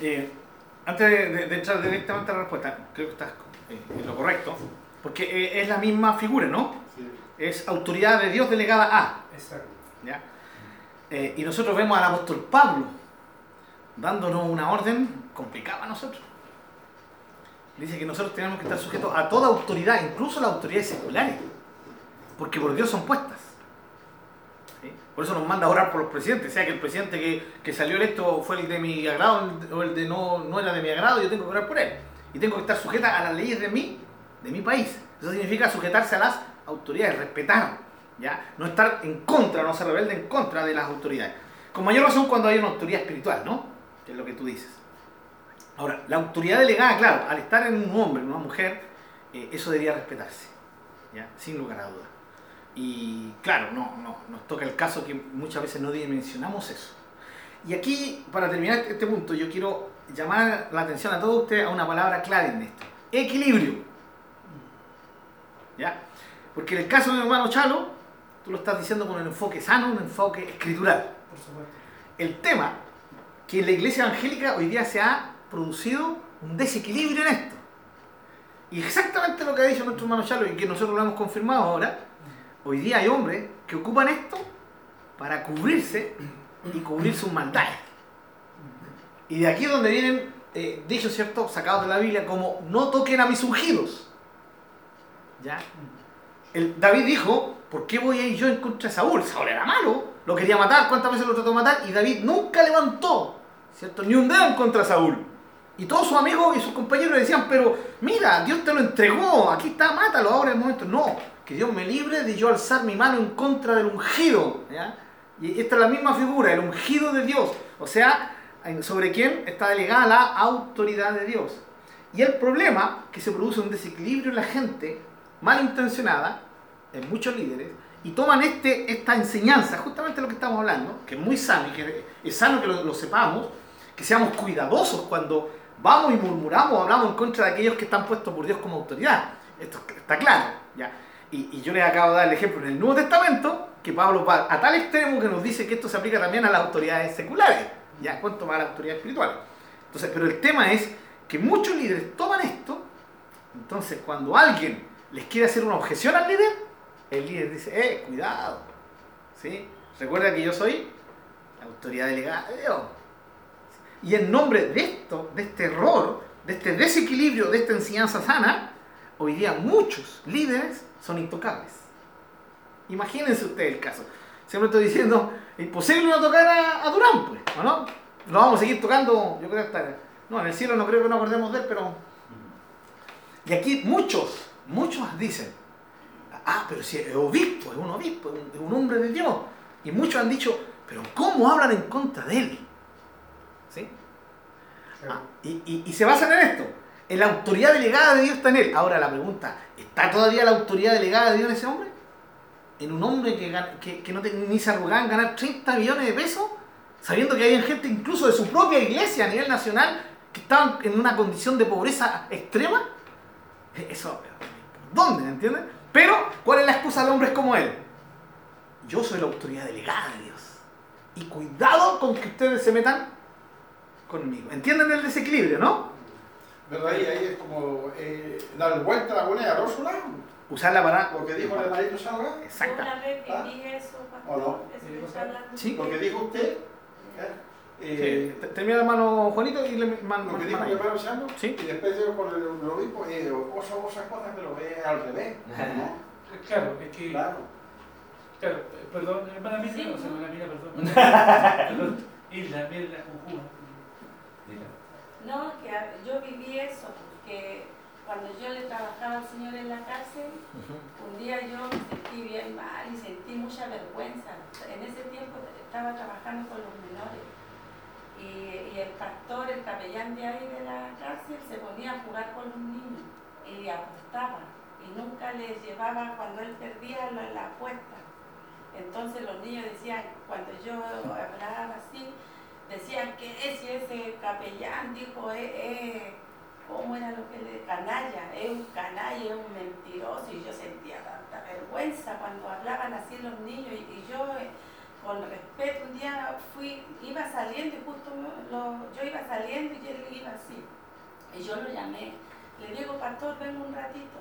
Eh, antes de, de- de entrar directamente a la respuesta, creo que estás eh, en lo correcto, porque eh, es la misma figura, ¿no? Sí. Es autoridad de Dios delegada a. Exacto. ¿ya? Eh, y nosotros vemos al apóstol Pablo dándonos una orden complicada a nosotros. Dice que nosotros tenemos que estar sujetos a toda autoridad, incluso las autoridades seculares, porque por Dios son puestas. Por eso nos manda a orar por los presidentes, sea que el presidente que, que salió electo fue el de mi agrado o el de no, no era de mi agrado, yo tengo que orar por él. Y tengo que estar sujeta a las leyes de mi de mi país. Eso significa sujetarse a las autoridades, respetar, ¿ya? No estar en contra, no ser rebelde en contra de las autoridades. Con mayor razón cuando hay una autoridad espiritual, ¿no? Que es lo que tú dices. Ahora, la autoridad delegada, claro, al estar en un hombre, en una mujer, eh, eso debería respetarse, ¿ya? Sin lugar a dudas. Y claro, no, no, nos toca el caso que muchas veces no dimensionamos eso. Y aquí, para terminar este punto, yo quiero llamar la atención a todos ustedes a una palabra clave en esto. Equilibrio. ¿Ya? Porque en el caso de mi hermano Chalo, tú lo estás diciendo con un enfoque sano, un enfoque escritural. Por supuesto. El tema que en la iglesia evangélica hoy día se ha producido un desequilibrio en esto. Y exactamente lo que ha dicho nuestro hermano Chalo y que nosotros lo hemos confirmado ahora, hoy día hay hombres que ocupan esto para cubrirse y cubrir sus maldades. Y de aquí es donde vienen eh, dichos, ¿cierto?, sacados de la Biblia como no toquen a mis ungidos. ¿Ya? David dijo, ¿por qué voy a ir yo en contra de Saúl? Saúl era malo, lo quería matar, ¿cuántas veces lo trató de matar? Y David nunca levantó, ¿cierto?, ni un dedo en contra de Saúl. Y todos sus amigos y sus compañeros le decían, pero mira, Dios te lo entregó, aquí está, mátalo ahora en el momento. No, que Dios me libre de yo alzar mi mano en contra del ungido. ¿ya? Y esta es la misma figura, el ungido de Dios. O sea, sobre quién está delegada la autoridad de Dios. Y el problema que se produce un desequilibrio en la gente malintencionada, en muchos líderes, y toman este, esta enseñanza, justamente lo que estamos hablando, que es muy sano y que es sano que lo, lo sepamos, que seamos cuidadosos cuando vamos y murmuramos, hablamos en contra de aquellos que están puestos por Dios como autoridad. Esto está claro. ¿ya? Y, y, yo les acabo de dar el ejemplo en el Nuevo Testamento, que Pablo va a tal extremo que nos dice que esto se aplica también a las autoridades seculares, ya cuanto más a las autoridades espirituales. Entonces, pero el tema es que muchos líderes toman esto, entonces cuando alguien les quiere hacer una objeción al líder, el líder dice, eh, cuidado, ¿sí? Recuerda que yo soy la autoridad delegada de Dios. Y en nombre de esto, de este error, de este desequilibrio, de esta enseñanza sana, hoy día muchos líderes son intocables. Imagínense ustedes el caso. Siempre estoy diciendo, imposible no tocar a, Durán, pues, ¿o no? Lo vamos a seguir tocando, yo creo hasta... No, en el cielo no creo que nos acordemos de él, pero... Y aquí muchos, muchos dicen, ah, pero si es obispo, es un obispo, es un hombre de Dios. Y muchos han dicho, pero ¿cómo hablan en contra de él? Ah, y, se basan en esto. En la autoridad delegada de Dios está en él. Ahora la pregunta, ¿está todavía la autoridad delegada de Dios en ese hombre? ¿En un hombre que, que, no te, ni se arrugaban ganar 30 millones de pesos? Sabiendo que había gente incluso de su propia iglesia a nivel nacional que estaban en una condición de pobreza extrema. Eso, ¿dónde? ¿Me entiendes? Pero, ¿cuál es la excusa de hombres como él? Yo soy la autoridad delegada de Dios. Y cuidado con que ustedes se metan conmigo. ¿Entienden el desequilibrio, no? ¿Verdad? Y ahí es como eh, dar vuelta a la moneda su lado. Usarla para. Lo que dijo el hermanito Salga. Exacto. Una vez viví eso, ¿O no? Sí. Lo que dijo usted. Eh, Eh, Termina el hermano Juanito y le man, lo que dijo mi hermano Sandro, Sí. y después yo con el, el obispo, eh, osa, osa cosas, pero ve al revés, ¿no? Claro, es que. Claro. Claro, eh, perdón, hermana mía, Sí. o sea, hermana mía, perdón. perdón. Isla, mira la conjuga. No, que yo viví eso, porque cuando yo le trabajaba al Señor en la cárcel, un día yo me sentí bien mal y sentí mucha vergüenza. En ese tiempo estaba trabajando con los menores y, y el pastor, el capellán de ahí de la cárcel, se ponía a jugar con los niños y apostaba y nunca les llevaba cuando él perdía la, la apuesta. Entonces los niños decían, cuando yo hablaba así, decían que si ese capellán dijo, eh, eh, ¿cómo era lo que le canalla? Es un canalla, es un mentiroso. Y yo sentía tanta vergüenza cuando hablaban así los niños. Y, y yo, eh, con respeto, un día fui, iba saliendo y justo lo- yo iba saliendo y él iba así. Y yo lo llamé, le digo, pastor, ven un ratito.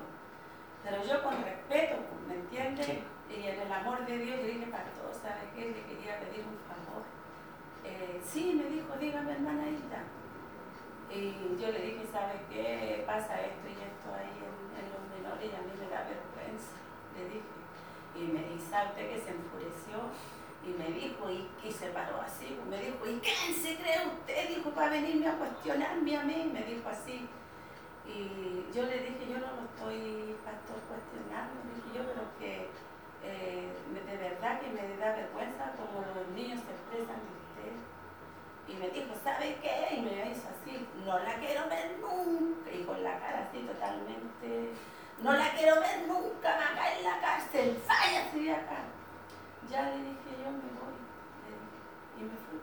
Pero yo con respeto, ¿me entiendes? Sí. Y en el amor de Dios, le dije, pastor, ¿sabe qué? Le quería pedir un favor eh, sí, me dijo, dígame hermana Hilda. Y yo le dije, ¿sabe qué? Pasa esto y esto ahí en, los menores y a mí me da vergüenza, le dije. Y me dice, ah, ¿sabe que se enfureció? Y me dijo, y, se paró así, me dijo, ¿y quién se cree usted? Dijo, para venirme a cuestionarme a mí, me dijo así. Y yo le dije, yo no lo estoy, pastor, cuestionando, le dije yo, pero que eh, de verdad que me da vergüenza como los niños se expresan y me dijo, ¿sabe qué? Y me hizo así, no la quiero ver nunca. Y con la cara así totalmente, no la quiero ver nunca, me acá en la cárcel, váyase de acá. Ya le dije yo, me voy. Y me fui.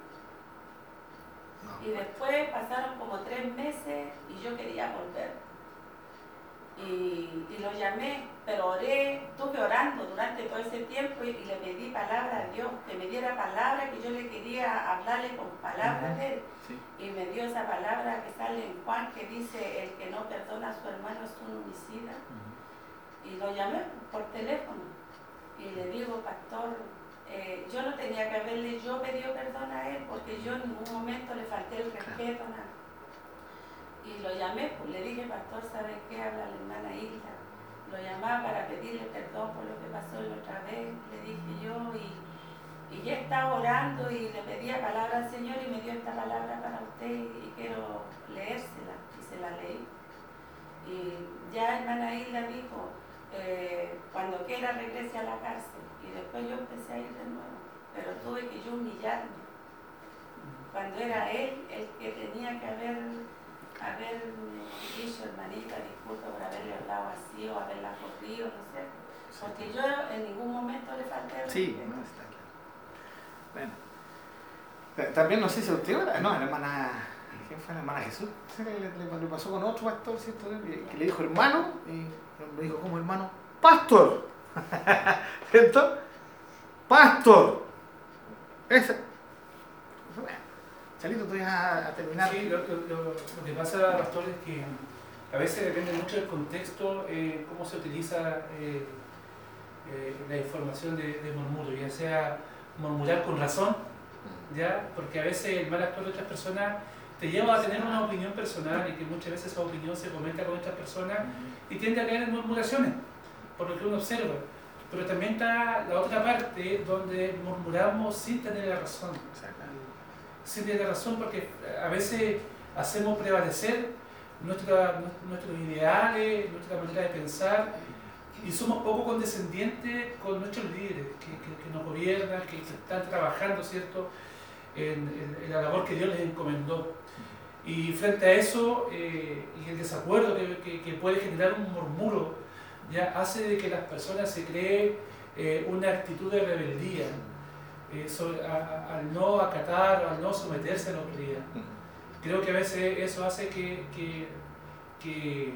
Y después pasaron como tres meses y yo quería volver y, lo llamé, pero oré, estuve orando durante todo ese tiempo y, le pedí palabra a Dios, que me diera palabra, que yo le quería hablarle con palabras de Él. Y me dio esa palabra que sale en Juan, que dice, el que no perdona a su hermano es un homicida. Y lo llamé por teléfono y le digo, pastor, eh, yo no tenía que haberle yo pedido perdón a él porque yo en ningún momento le falté el respeto, nada y lo llamé, pues le dije, pastor, ¿sabe qué? Habla la hermana Hilda. Lo llamaba para pedirle perdón por lo que pasó la otra vez, le dije yo, y, y ya estaba orando y le pedía palabra al Señor y me dio esta palabra para usted y, quiero leérsela, y se la leí. Y ya hermana Hilda dijo, eh, cuando quiera regrese a la cárcel. Y después yo empecé a ir de nuevo, pero tuve que yo humillarme. Cuando era él el que tenía que haber haberme dicho, hermanita, disculpa por haberle hablado así o haberla corrido, no sé. Porque yo en ningún momento le falté Sí, no, está claro. Bueno. Eh, también no sé si usted era, no, la hermana, ¿quién fue la hermana Jesús? Le, le, pasó con otro pastor, ¿cierto? Que le dijo hermano, y me dijo, ¿cómo hermano? ¡Pastor! ¿Cierto? ¡Pastor! Esa. Chalito, tú a, a terminar. Sí, lo, que pasa, Pastor, es que a veces depende mucho del contexto, eh, cómo se utiliza eh, eh, la información de, de, murmuro, ya sea murmurar con razón, ¿ya? porque a veces el mal actuar de otras personas te lleva a tener una opinión personal y que muchas veces esa opinión se comenta con otras personas y tiende a caer en murmuraciones, por lo que uno observa. Pero también está la otra parte donde murmuramos sin tener la razón sí tiene razón porque a veces hacemos prevalecer nuestra, nuestros ideales, nuestra manera de pensar y somos poco condescendientes con nuestros líderes que, que, nos gobiernan, que, están trabajando ¿cierto? En, la labor que Dios les encomendó. Y frente a eso eh, y el desacuerdo que, puede generar un murmuro, ya hace de que las personas se creen eh, una actitud de rebeldía al no acatar, al no someterse a la autoridad. Creo que a veces eso hace que, que, que,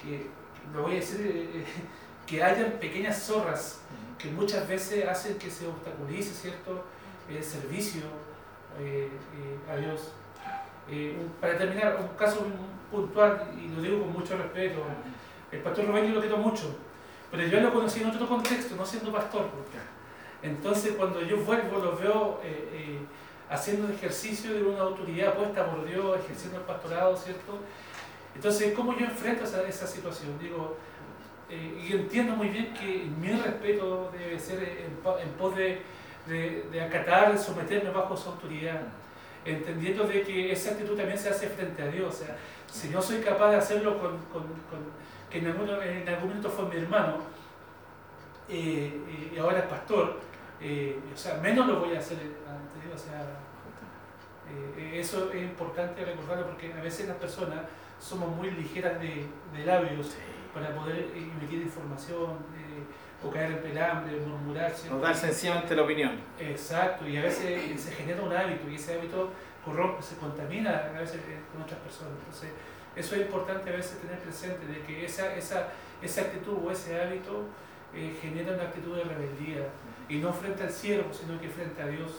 que voy a decir, eh, eh, que hayan pequeñas zorras que muchas veces hacen que se obstaculice cierto el servicio eh, a Dios. para terminar, un caso puntual, y lo digo con mucho respeto, el pastor Rubén yo lo quiero mucho, pero yo lo conocí en otro contexto, no siendo pastor. Entonces cuando yo vuelvo los veo eh, eh, haciendo ejercicio de una autoridad puesta por Dios, ejerciendo el pastorado, ¿cierto? Entonces, ¿cómo yo enfrento esa, esa situación? Digo, eh, y entiendo muy bien que mi respeto debe ser en, pos de, de, acatar, someterme bajo su autoridad, entendiendo de que esa actitud también se hace frente a Dios. O sea, si no soy capaz de hacerlo con, que en algún, en algún momento fue mi hermano, y ahora es pastor, eh, o sea, menos lo voy a hacer ante o sea, eh, eso es importante recordarlo porque a veces las personas somos muy ligeras de, de labios para poder emitir información eh, o caer en pelambre, murmurarse. Nos dar sencillamente la opinión. Exacto, y a veces se genera un hábito y ese hábito corrompe, se contamina a veces con otras personas. Entonces, eso es importante a veces tener presente, de que esa, esa, esa actitud o ese hábito genera una actitud de rebeldía y no frente al cielo, sino que frente a Dios.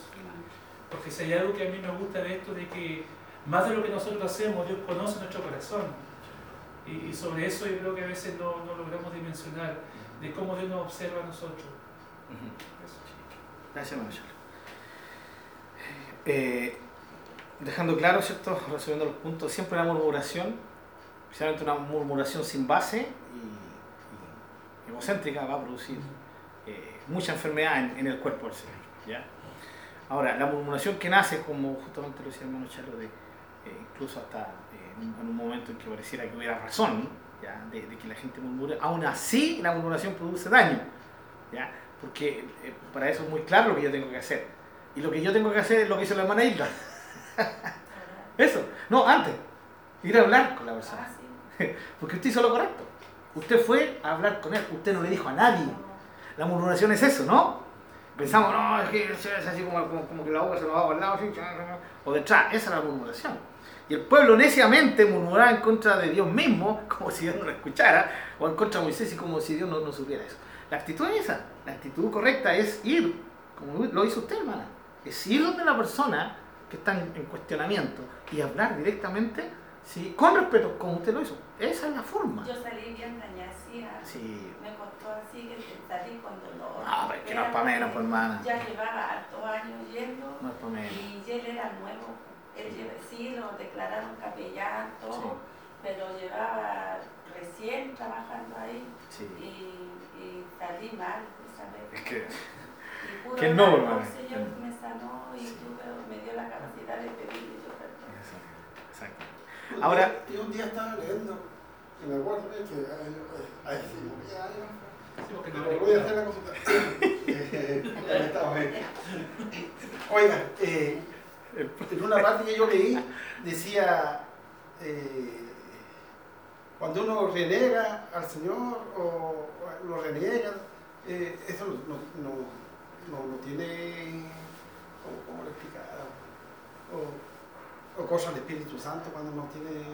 Porque si hay algo que a mí me gusta de esto, de que más de lo que nosotros hacemos, Dios conoce nuestro corazón. Y, sobre eso yo creo que a veces no, no, logramos dimensionar de cómo Dios nos observa a nosotros. Gracias, Manuel. Eh, dejando claro, ¿cierto? Resolviendo los puntos, siempre una murmuración, especialmente una murmuración sin base y, y egocéntrica va a producir mucha enfermedad en, el cuerpo del Señor. ¿ya? Ahora, la murmuración que nace, como justamente lo decía el hermano Charlo, de, eh, incluso hasta eh, en, un momento en que pareciera que hubiera razón ¿ya? De, que la gente murmure, aún así la murmuración produce daño, ¿ya? porque eh, para eso es muy claro lo que yo tengo que hacer. Y lo que yo tengo que hacer es lo que hizo la hermana Hilda. eso, no, antes, ir a hablar con la persona. Porque usted hizo lo correcto. Usted fue a hablar con él, usted no le dijo a nadie. La murmuración es eso, ¿no? Pensamos, no, es que es así como, como, como que la boca se nos va por el lado, así, o detrás. Esa es la murmuración. Y el pueblo neciamente murmuraba en contra de Dios mismo, como si Dios no lo escuchara, o en contra de Moisés y como si Dios no, no supiera eso. La actitud es esa. La actitud correcta es ir, como lo hizo usted, hermana. Es ir donde la persona que está en, en cuestionamiento y hablar directamente, ¿sí? con respeto, como usted lo hizo. Esa es la forma. Yo salí bien dañacida. Sí. Costó así que salí con dolor. Ah, pero es que no es para menos, pues, hermana. Ya llevaba hartos años yendo No es para menos. y él era nuevo. Él lleva- sí, lo declararon capellán, todo, Sí. pero llevaba recién trabajando ahí Sí. y, y salí mal esa vez. Es que, Y pudo que no, hermano. El Señor me sanó y tuve, me dio la capacidad de pedir y yo perdón. exacto. Un Ahora- Yo un día estaba leyendo, y me acuerdo que ay, ay, sí, ya, ya, Sí, no voy a hacer la consulta. Eh, ahí. Oiga, eh, en una parte que yo leí decía, eh, cuando uno renega al Señor o, o lo reniega, eh, eso no, no, no, no, tiene, ¿cómo, cómo lo explicaba? O, o cosa del Espíritu Santo cuando no tiene,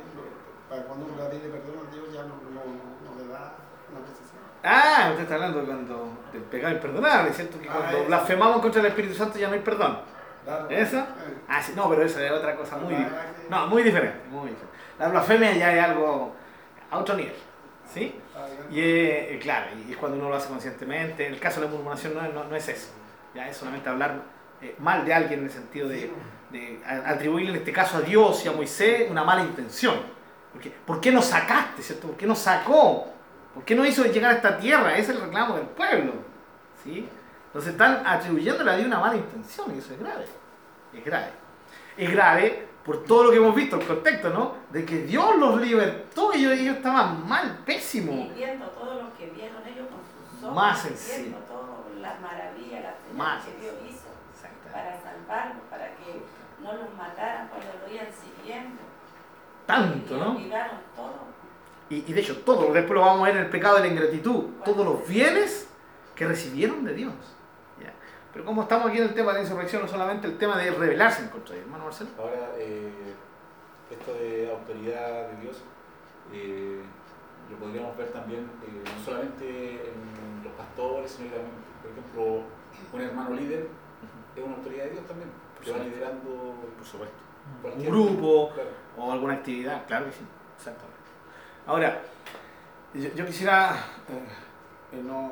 para cuando uno le pide perdón a Dios ya no, no, no, no le da una precisión. Ah, usted está hablando cuando del pecado imperdonable, ¿cierto? Que Ah, cuando blasfemamos contra el Espíritu Santo ya no hay perdón. Claro. ¿Eso? Eh, Ah, sí, no, pero eso es otra cosa muy diferente. No, muy diferente, muy diferente. La blasfemia ya es algo a otro nivel, ¿sí? ah, Y eh, claro, y es cuando uno lo hace conscientemente. En el caso de la murmuración no, es- no, no es eso. Ya es solamente hablar eh, mal de alguien en el sentido de, de atribuirle en este caso a Dios y a Moisés una mala intención. Porque, ¿Por qué nos sacaste, cierto? ¿Por qué nos sacó? ¿Por qué no hizo llegar a esta tierra? Es el reclamo del pueblo. ¿sí? Entonces están atribuyéndole a Dios una mala intención y eso es grave. Es grave. Es grave por todo lo que hemos visto, el contexto, ¿no? De que Dios los libertó y ellos, ellos estaban mal, pésimo. Y viendo todo lo que vieron ellos con sus ojos, Más viendo sencillo. todas las maravillas, las Más que Dios hizo para salvarlos, para que no los mataran cuando lo iban siguiendo. Tanto, y ¿no? olvidaron todo. Y, y de hecho, todo, después lo vamos a ver en el pecado de la ingratitud, todos los bienes que recibieron de Dios. ¿ya? Pero como estamos aquí en el tema de la insurrección, no solamente el tema de rebelarse en contra de Dios, hermano Marcelo. Ahora, eh, esto de autoridad de Dios eh, lo podríamos ver también eh, no solamente en los pastores, sino también, por ejemplo, un hermano líder es una autoridad de Dios también, Por que va liderando Por supuesto. Un grupo Claro. o alguna actividad, claro que sí, exactamente. Ahora, yo, quisiera eh, eh, no,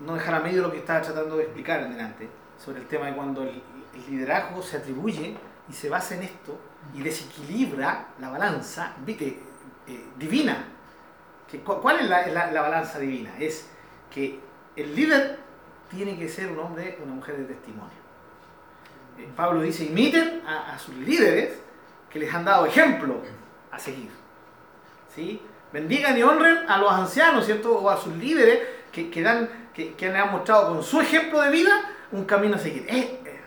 no dejar a medio lo que estaba tratando de explicar en delante sobre el tema de cuando el, liderazgo se atribuye y se basa en esto y desequilibra la balanza eh, eh, divina. Que, cu- ¿Cuál es la, la- la balanza divina? Es que el líder tiene que ser un hombre, una mujer de testimonio. Eh, Pablo dice, imiten a, a sus líderes que les han dado ejemplo a seguir. ¿Sí? Bendigan y honren a los ancianos, ¿cierto? O a sus líderes que, que, dan, que, que han mostrado con su ejemplo de vida un camino a seguir. Eh, eh,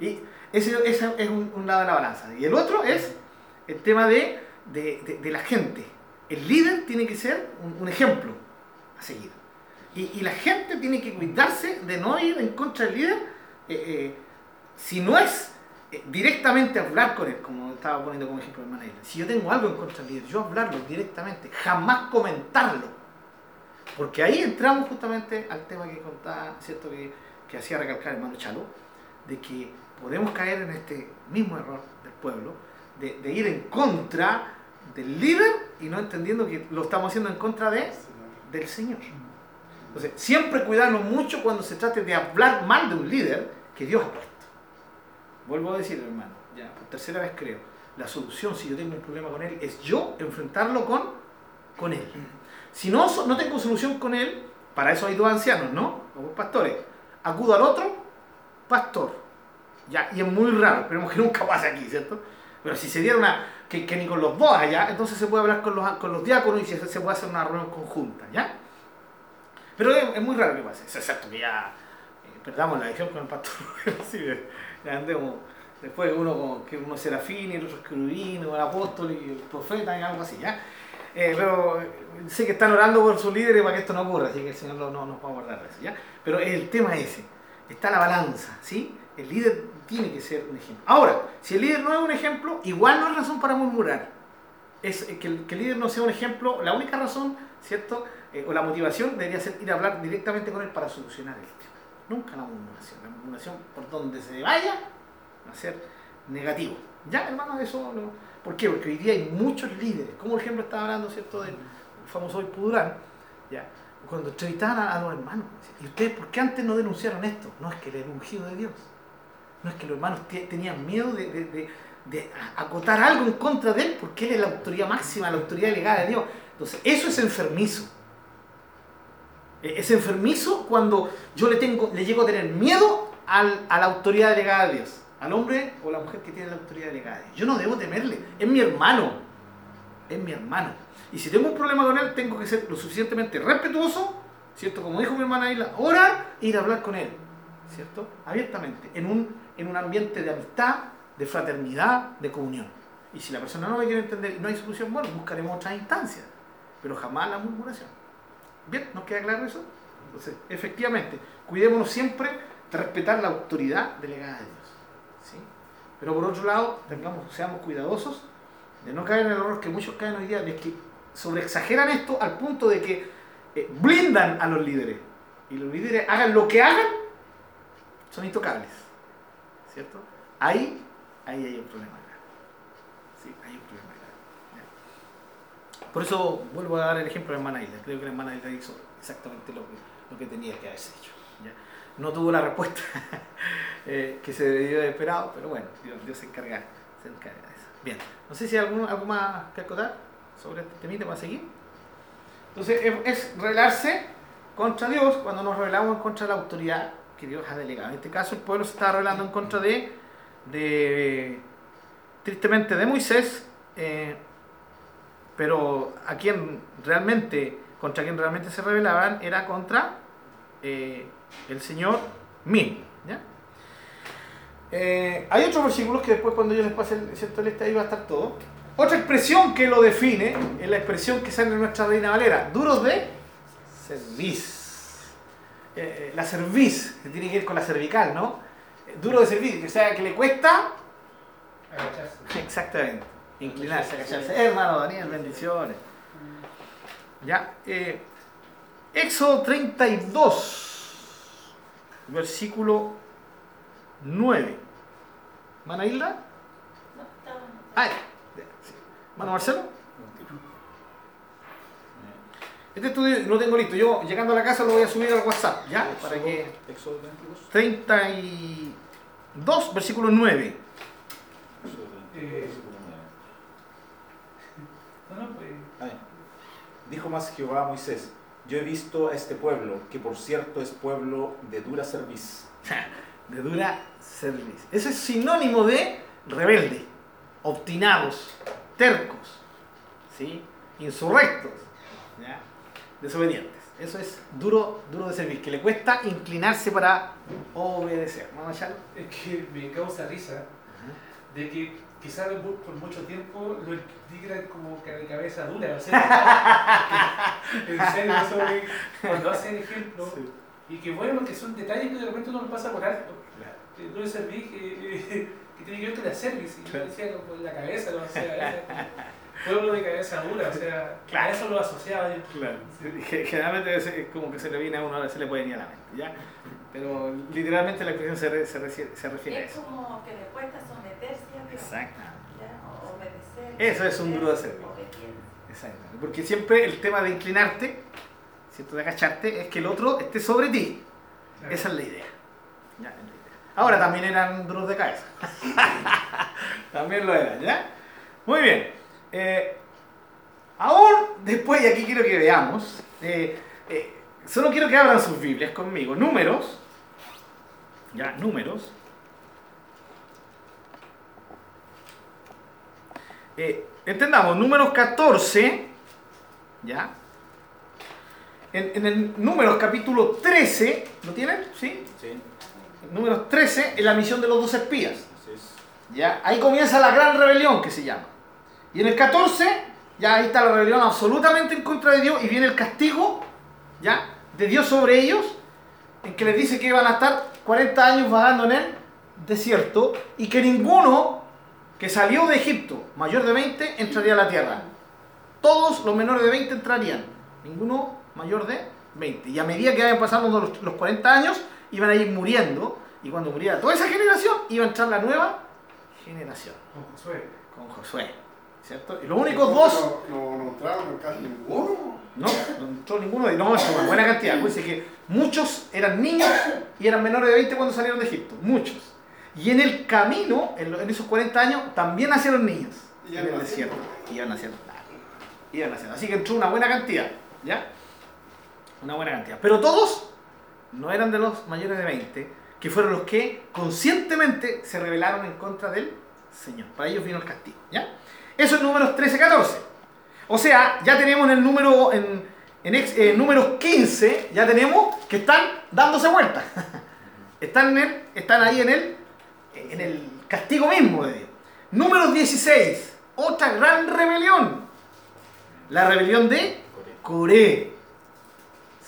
y ese, es un, lado de la balanza. Y el otro es el tema de, de, de- la gente. El líder tiene que ser un, ejemplo a seguir. Y, y la gente tiene que cuidarse de no ir en contra del líder eh, si no es directamente hablar con él, como estaba poniendo como ejemplo el manager. Si yo tengo algo en contra del líder, yo hablarlo directamente, jamás comentarlo. Porque ahí entramos justamente al tema que contaba, ¿cierto? Que, que hacía recalcar el hermano Chalo, de que podemos caer en este mismo error del pueblo, de, de ir en contra del líder y no entendiendo que lo estamos haciendo en contra de, del Señor. Entonces, siempre cuidarnos mucho cuando se trate de hablar mal de un líder que Dios ha puesto. Vuelvo a decir, hermano, ya por tercera vez creo, la solución si yo tengo un problema con él es yo enfrentarlo con, con él. Si no, no tengo solución con él, para eso hay dos ancianos, ¿no? Dos pastores. Acudo al otro, pastor. Ya, y es muy raro, esperemos que nunca pase aquí, ¿cierto? Pero si se diera una, que, que ni con los dos allá, entonces se puede hablar con los, con los diáconos y se, se puede hacer una reunión conjunta, ¿ya? Pero es, muy raro que pase. Exacto que ya eh, perdamos la edición con el pastor. sí, Después uno, que uno es serafín y el otro es el apóstol y el profeta y algo así, ¿ya? Eh, pero sé que están orando por sus líderes para que esto no ocurra, así que el Señor no, no nos va a guardar de eso, ¿ya? Pero el tema es ese, está la balanza, ¿sí? El líder tiene que ser un ejemplo. Ahora, si el líder no es un ejemplo, igual no es razón para murmurar. Es que el, que el líder no sea un ejemplo, la única razón, ¿cierto? Eh, o la motivación debería ser ir a hablar directamente con él para solucionar el tema. Nunca la murmuración. Por donde se vaya, va a ser negativo. Ya, hermano, eso no. ¿Por qué? Porque hoy día hay muchos líderes. Como por ejemplo estaba hablando, ¿cierto?, del famoso hoy Pudurán, ya, cuando entrevistaban a, a, los hermanos. ¿Y ustedes por qué antes no denunciaron esto? No, es que era el de Dios. No es que los hermanos tenían miedo de, de, acotar algo en contra de él, porque él es la autoridad máxima, la autoridad delegada de Dios. Entonces, eso es enfermizo. E, es enfermizo cuando yo le, tengo, le llego a tener miedo al, a la autoridad delegada de Dios al hombre o la mujer que tiene la autoridad delegada. Yo no debo temerle, es mi hermano, es mi hermano. Y si tengo un problema con él, tengo que ser lo suficientemente respetuoso, ¿cierto? Como dijo mi hermana Isla, orar e ir a hablar con él, ¿cierto? Abiertamente, en un, en un ambiente de amistad, de fraternidad, de comunión. Y si la persona no me quiere entender y no hay solución, bueno, buscaremos otras instancias, pero jamás la murmuración. ¿Bien? ¿Nos queda claro eso? Entonces, efectivamente, cuidémonos siempre de respetar la autoridad delegada de Dios. Pero por otro lado, tengamos, seamos cuidadosos de no caer en el error que muchos caen hoy día, de que sobreexageran esto al punto de que eh, blindan a los líderes. Y los líderes hagan lo que hagan, son intocables. ¿Cierto? Ahí, ahí hay un problema Sí, hay un problema Por eso vuelvo a dar el ejemplo de hermana Isla. Creo que la hermana Isla hizo exactamente lo que, lo que tenía que haberse hecho. No tuvo la respuesta eh, que se debió haber esperado, pero bueno, Dios, Dios se, encarga, se encarga de eso. Bien, no sé si hay algo, algo más que acotar sobre este temita para seguir. Entonces, es, es rebelarse contra Dios cuando nos rebelamos contra de la autoridad que Dios ha delegado. En este caso, el pueblo se estaba rebelando en contra de, de tristemente, de Moisés, eh, pero a quien realmente, contra quien realmente se rebelaban era contra eh, el Señor mismo. ¿ya? Eh, hay otros versículos que después cuando yo les pase el cierto lista ahí va a estar todo. Otra expresión que lo define es la expresión que sale en nuestra Reina Valera, duros de cerviz. Eh, eh la cerviz, que tiene que ver con la cervical, ¿no? Duro de cerviz, o sea, que le cuesta... Agacharse. Exactamente, inclinarse, agacharse. Hermano Daniel, bendiciones. Ya, eh, Éxodo 32, versículo 9. ¿Mana Hilda? No, estaba no. Ah, ya. Sí. ¿Mano Marcelo? Este estudio no lo tengo listo. Yo llegando a la casa lo voy a subir al WhatsApp, ¿ya? Para que. Éxodo 22. 32, versículo 9. Éxodo 22, Eh. No, no, pues. Dijo más Jehová a Moisés, yo he visto a este pueblo, que por cierto es pueblo de dura cerviz. De dura cerviz. Eso es sinónimo de rebelde, obstinados, tercos, ¿sí? insurrectos, ¿ya? desobedientes. Eso es duro, duro de servir, que le cuesta inclinarse para obedecer. ¿No, Machado? es que me causa risa de que quizás por por mucho tiempo lo critican como que de cabeza dura. O sea, en serio, eso de- cuando hacen ejemplo, y que bueno, que son detalles que de repente uno lo pasa por alto. Eh, No es servir que, que tiene que ver con la service, y yo Claro. decía con la cabeza, ¿no? o sea, ese pueblo de cabeza dura, o sea, Claro. a eso lo asociaba yo. Claro. Ge- Generalmente es es como que se le viene a uno, se le puede venir a la mente, ¿ya? Pero literalmente la expresión se, re- se, refiere, se refiere a Es eso. como que le cuesta Dios. Exacto. Eso es un duro de servir. Obediencia. Exacto. Porque siempre el tema de inclinarte, ¿cierto? de agacharte, es que el otro esté sobre ti. Esa es la idea. Ya, es la idea. Ahora también eran duros de cabeza. también lo eran, ¿ya? Muy bien. Eh, aún después, y aquí quiero que veamos, eh, eh, solo quiero que abran sus Biblias conmigo. Números. Ya, números. Eh, entendamos, números 14, ¿ya? En, en el números capítulo 13, ¿lo tienen? ¿Sí? Sí, Números 13, en la misión de los dos espías. así es. ¿Ya? Ahí comienza la gran rebelión que se llama. Y en el 14, ya ahí está la rebelión absolutamente en contra de Dios y viene el castigo, ¿ya? De Dios sobre ellos, en que les dice que iban a estar 40 años vagando en el desierto y que ninguno que salió de Egipto, mayor de 20, entraría a la tierra. Todos los menores de 20 entrarían, ninguno mayor de 20. Y a medida que vayan pasando los, los 40 años, iban a ir muriendo. Y cuando muriera toda esa generación, iba a entrar la nueva generación. Con Josué. Con Josué. ¿Cierto? Y los únicos dos. No, no, no entraron casi ninguno. No, no entró ninguno de No, es una buena cantidad. Dice que muchos eran niños y eran menores de 20 cuando salieron de Egipto. Muchos. Y en el camino, en, en esos 40 años, también nacieron niños. Y en el desierto. Y iban naciendo. Iban naciendo. Así que entró una buena cantidad. ¿Ya? Una buena cantidad. Pero todos no eran de los mayores de 20, que fueron los que conscientemente se rebelaron en contra del Señor. Para ellos vino el castigo. ¿Ya? Eso es números 13-14. O sea, ya tenemos en el número, en, en ex- eh, números 15, ya tenemos que están dándose vuelta. están, en el- están ahí en el, en el castigo mismo de Dios. Números 16, otra gran rebelión. La rebelión de Coré.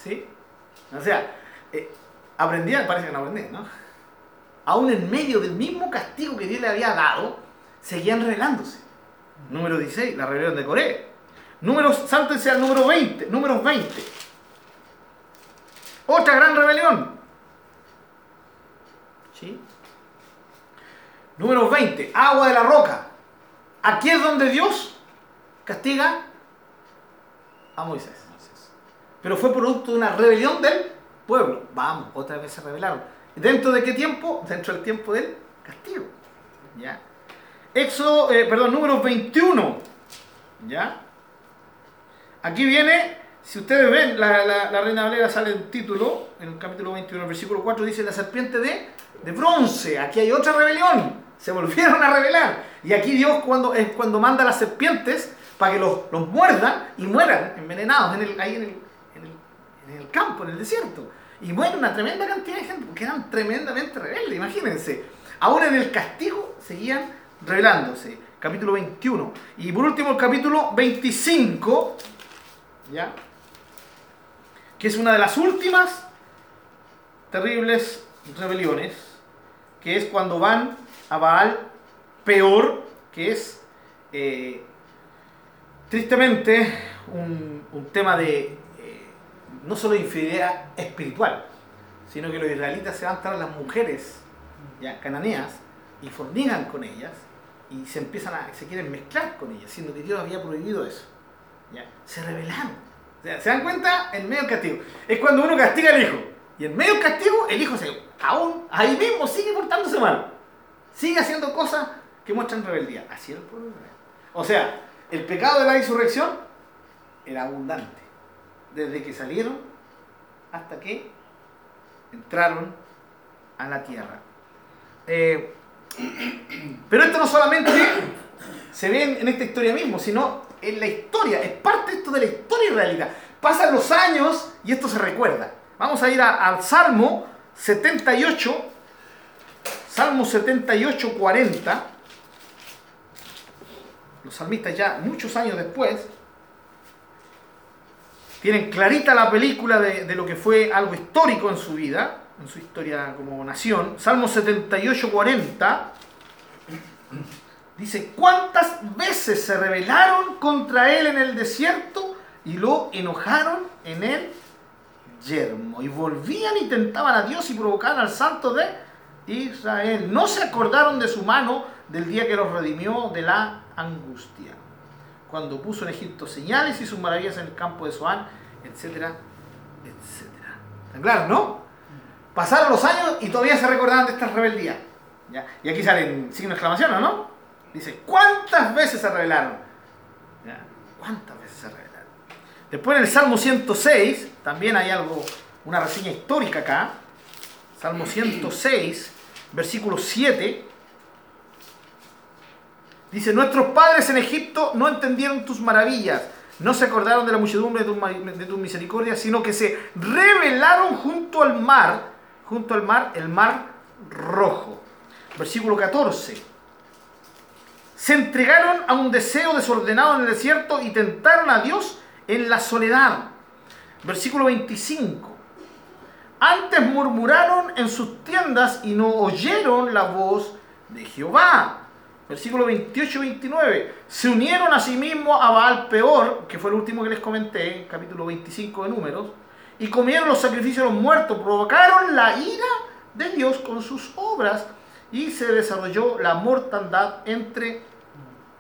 ¿Sí? O sea, eh, aprendían, parece que no aprendían, ¿no? Aún en medio del mismo castigo que Dios le había dado, seguían rebelándose. Número 16, la rebelión de Coré. Números, sáltense al número 20, números 20. Otra gran rebelión. ¿Sí? Números 20, agua de la roca. Aquí es donde Dios castiga a Moisés. Pero fue producto de una rebelión del pueblo. Vamos, otra vez se rebelaron. ¿Dentro de qué tiempo? Dentro del tiempo del castigo. ¿Ya? Éxodo, eh, perdón, números 21. ¿Ya? Aquí viene, si ustedes ven, la, la- la Reina Valera sale el título, en el capítulo 21, el versículo 4, dice la serpiente de, de bronce. Aquí hay otra rebelión. Se volvieron a rebelar. Y aquí Dios cuando, es cuando manda a las serpientes para que los, los muerdan y mueran envenenados en el, ahí en el, en, el, en el campo, en el desierto. Y muere una tremenda cantidad de gente, porque eran tremendamente rebeldes, imagínense. Aún en el castigo seguían rebelándose. Capítulo 21. Y por último el capítulo 25, ¿ya? Que es una de las últimas terribles rebeliones, que es cuando van a Baal peor, que es eh, tristemente un, tema de eh, no solo de infidelidad espiritual, sino que los israelitas se van tras las mujeres cananeas y fornican con ellas y se empiezan a, se quieren mezclar con ellas, siendo que Dios había prohibido eso. ¿ya? Se rebelaron. ¿Se dan cuenta? En medio del castigo. Es cuando uno castiga al hijo. Y en medio del castigo, el hijo se, aún ahí mismo sigue portándose mal. Sigue haciendo cosas que muestran rebeldía. Así era el pueblo de. O sea, el pecado de la insurrección era abundante. Desde que salieron hasta que entraron a la tierra. Eh, pero esto no solamente se ve en, esta historia mismo, sino en la historia, es parte esto de la historia israelita. Pasan los años y esto se recuerda. Vamos a ir al Salmo 78, Salmo 78, 40. Los salmistas ya muchos años después tienen clarita la película de, lo que fue algo histórico en su vida, en su historia como nación. Salmo 78, 40. Dice, ¿cuántas veces se rebelaron contra él en el desierto y lo enojaron en el yermo? Y volvían y tentaban a Dios y provocaban al santo de Israel. No se acordaron de su mano del día que los redimió de la angustia. Cuando puso en Egipto señales y sus maravillas en el campo de Zoán, etcétera, etcétera. ¿Están claros, no? Pasaron los años y todavía se recordaban de esta rebeldía. ¿Ya? Y aquí salen signo de exclamación, ¿o no? Dice, ¿cuántas veces se rebelaron? ¿Ya? ¿Cuántas veces se rebelaron? Después en el Salmo 106, también hay algo, una reseña histórica acá. Salmo 106, versículo 7. Dice, nuestros padres en Egipto no entendieron tus maravillas, no se acordaron de la muchedumbre de ma- de tus misericordias, sino que se rebelaron junto al mar, junto al mar, el mar rojo. Versículo 14. se entregaron a un deseo desordenado en el desierto y tentaron a Dios en la soledad. Versículo 25. Antes murmuraron en sus tiendas y no oyeron la voz de Jehová. Versículo 28 y 29. Se unieron a sí mismos a Baal peor, que fue el último que les comenté, capítulo 25 de Números, y comieron los sacrificios de los muertos, provocaron la ira de Dios con sus obras y se desarrolló la mortandad entre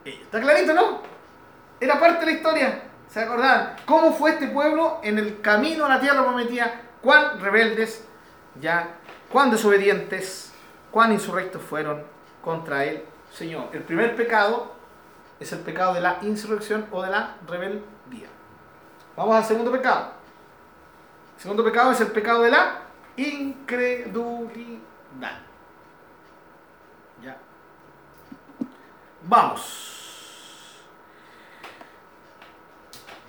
ellos. ¿Está clarito, no? Era parte de la historia. ¿Se acordan? ¿Cómo fue este pueblo en el camino a la tierra prometida? Cuán rebeldes, ya, cuán desobedientes, cuán insurrectos fueron contra él Señor. El primer pecado es el pecado de la insurrección o de la rebeldía. Vamos al segundo pecado. El segundo pecado es el pecado de la incredulidad. Ya. Vamos.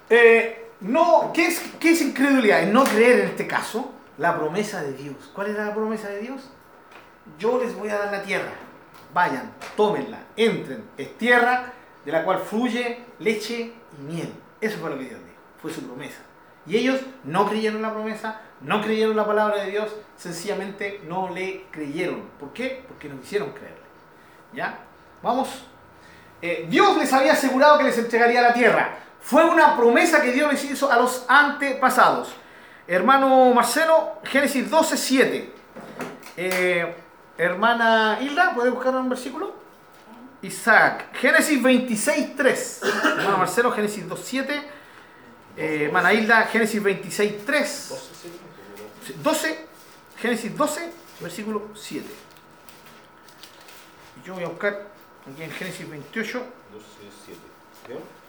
Eh, no, ¿qué es, ¿Qué es incredulidad? No creer en este caso la promesa de Dios. ¿Cuál era la promesa de Dios? Yo les voy a dar la tierra vayan, tómenla, entren. Es tierra de la cual fluye leche y miel. Eso fue lo que Dios dijo, fue su promesa. Y ellos no creyeron la promesa, no creyeron la palabra de Dios, sencillamente no le creyeron. ¿Por qué? Porque no quisieron creerle. ¿Ya? Vamos. Eh, Dios les había asegurado que les entregaría la tierra. Fue una promesa que Dios les hizo a los antepasados. Hermano Marcelo, Génesis 12, 7. Eh, Hermana Hilda, ¿puede buscar un versículo? Isaac, Génesis 26, 3. Hermano Marcelo, Génesis 2, 7. Eh, hermana Hilda, Génesis 26, 3. 12, Génesis 12, versículo 7. Yo voy a buscar aquí en Génesis 28. 12, 7.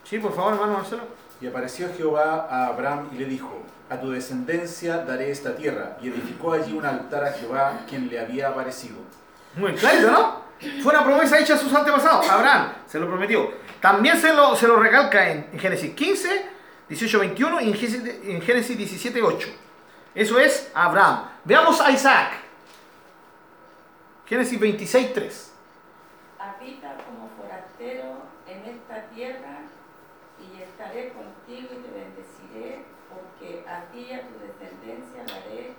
Sí, por favor, hermano Marcelo. Y apareció Jehová a Abraham y le dijo, a tu descendencia daré esta tierra. Y edificó allí un altar a Jehová, quien le había aparecido. Muy claro, ¿no? Fue una promesa hecha a sus antepasados. Abraham se lo prometió. También se lo, se lo recalca en, Génesis 15, 18, 21 y en Génesis, 17, 8. Eso es Abraham. Veamos a Isaac. Génesis 26, 3. Habita como forastero en esta tierra estaré contigo y te bendeciré porque a ti y a tu descendencia daré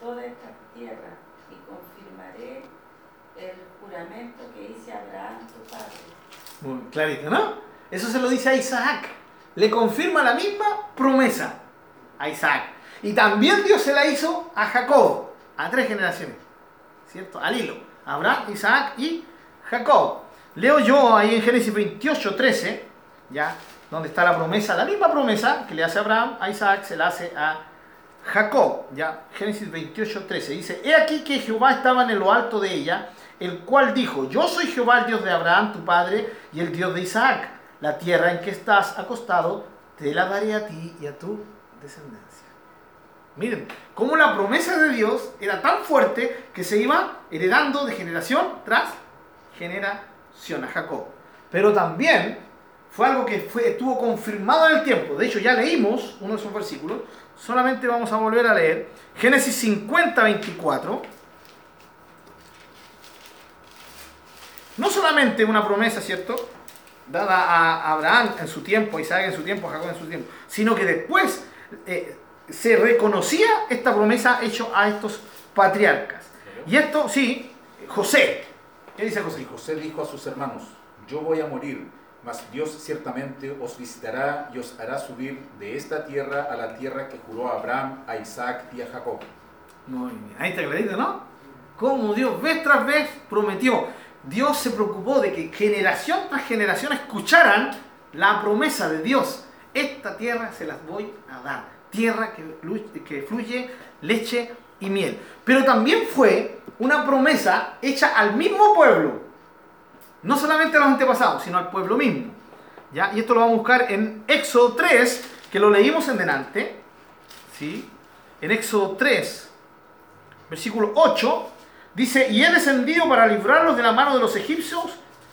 toda esta tierra y confirmaré el juramento que hice a Abraham tu padre. Muy clarito, ¿no? Eso se lo dice a Isaac. Le confirma la misma promesa a Isaac. Y también Dios se la hizo a Jacob, a tres generaciones, ¿cierto? Al hilo. Abraham, Isaac y Jacob. Leo yo ahí en Génesis 28, 13, ya, donde está la promesa, la misma promesa que le hace Abraham a Isaac, se la hace a Jacob. Ya, Génesis 28, 13. Dice, he aquí que Jehová estaba en lo alto de ella, el cual dijo, yo soy Jehová el Dios de Abraham, tu padre, y el Dios de Isaac. La tierra en que estás acostado, te la daré a ti y a tu descendencia. Miren, cómo la promesa de Dios era tan fuerte que se iba heredando de generación tras generación a Jacob. Pero también fue algo que fue, estuvo confirmado en el tiempo. De hecho, ya leímos uno de esos versículos. Solamente vamos a volver a leer. Génesis 50, 24. No solamente una promesa, ¿cierto? Dada a Abraham en su tiempo, a Isaac en su tiempo, a Jacob en su tiempo, sino que después eh, se reconocía esta promesa hecha a estos patriarcas. Y esto, sí, José. ¿Qué dice José? José dijo a sus hermanos, yo voy a morir Dios ciertamente os visitará y os hará subir de esta tierra a la tierra que juró a Abraham, a Isaac y a Jacob. Muy bien, ahí está clarito, ¿no? Como Dios vez tras vez prometió. Dios se preocupó de que generación tras generación escucharan la promesa de Dios. Esta tierra se las voy a dar. Tierra que, que fluye leche y miel. Pero también fue una promesa hecha al mismo pueblo no solamente a los antepasados, sino al pueblo mismo. ¿ya? Y esto lo vamos a buscar en Éxodo 3, que lo leímos en delante. ¿sí? En Éxodo 3, versículo 8, dice, y he descendido para librarlos de la mano de los egipcios,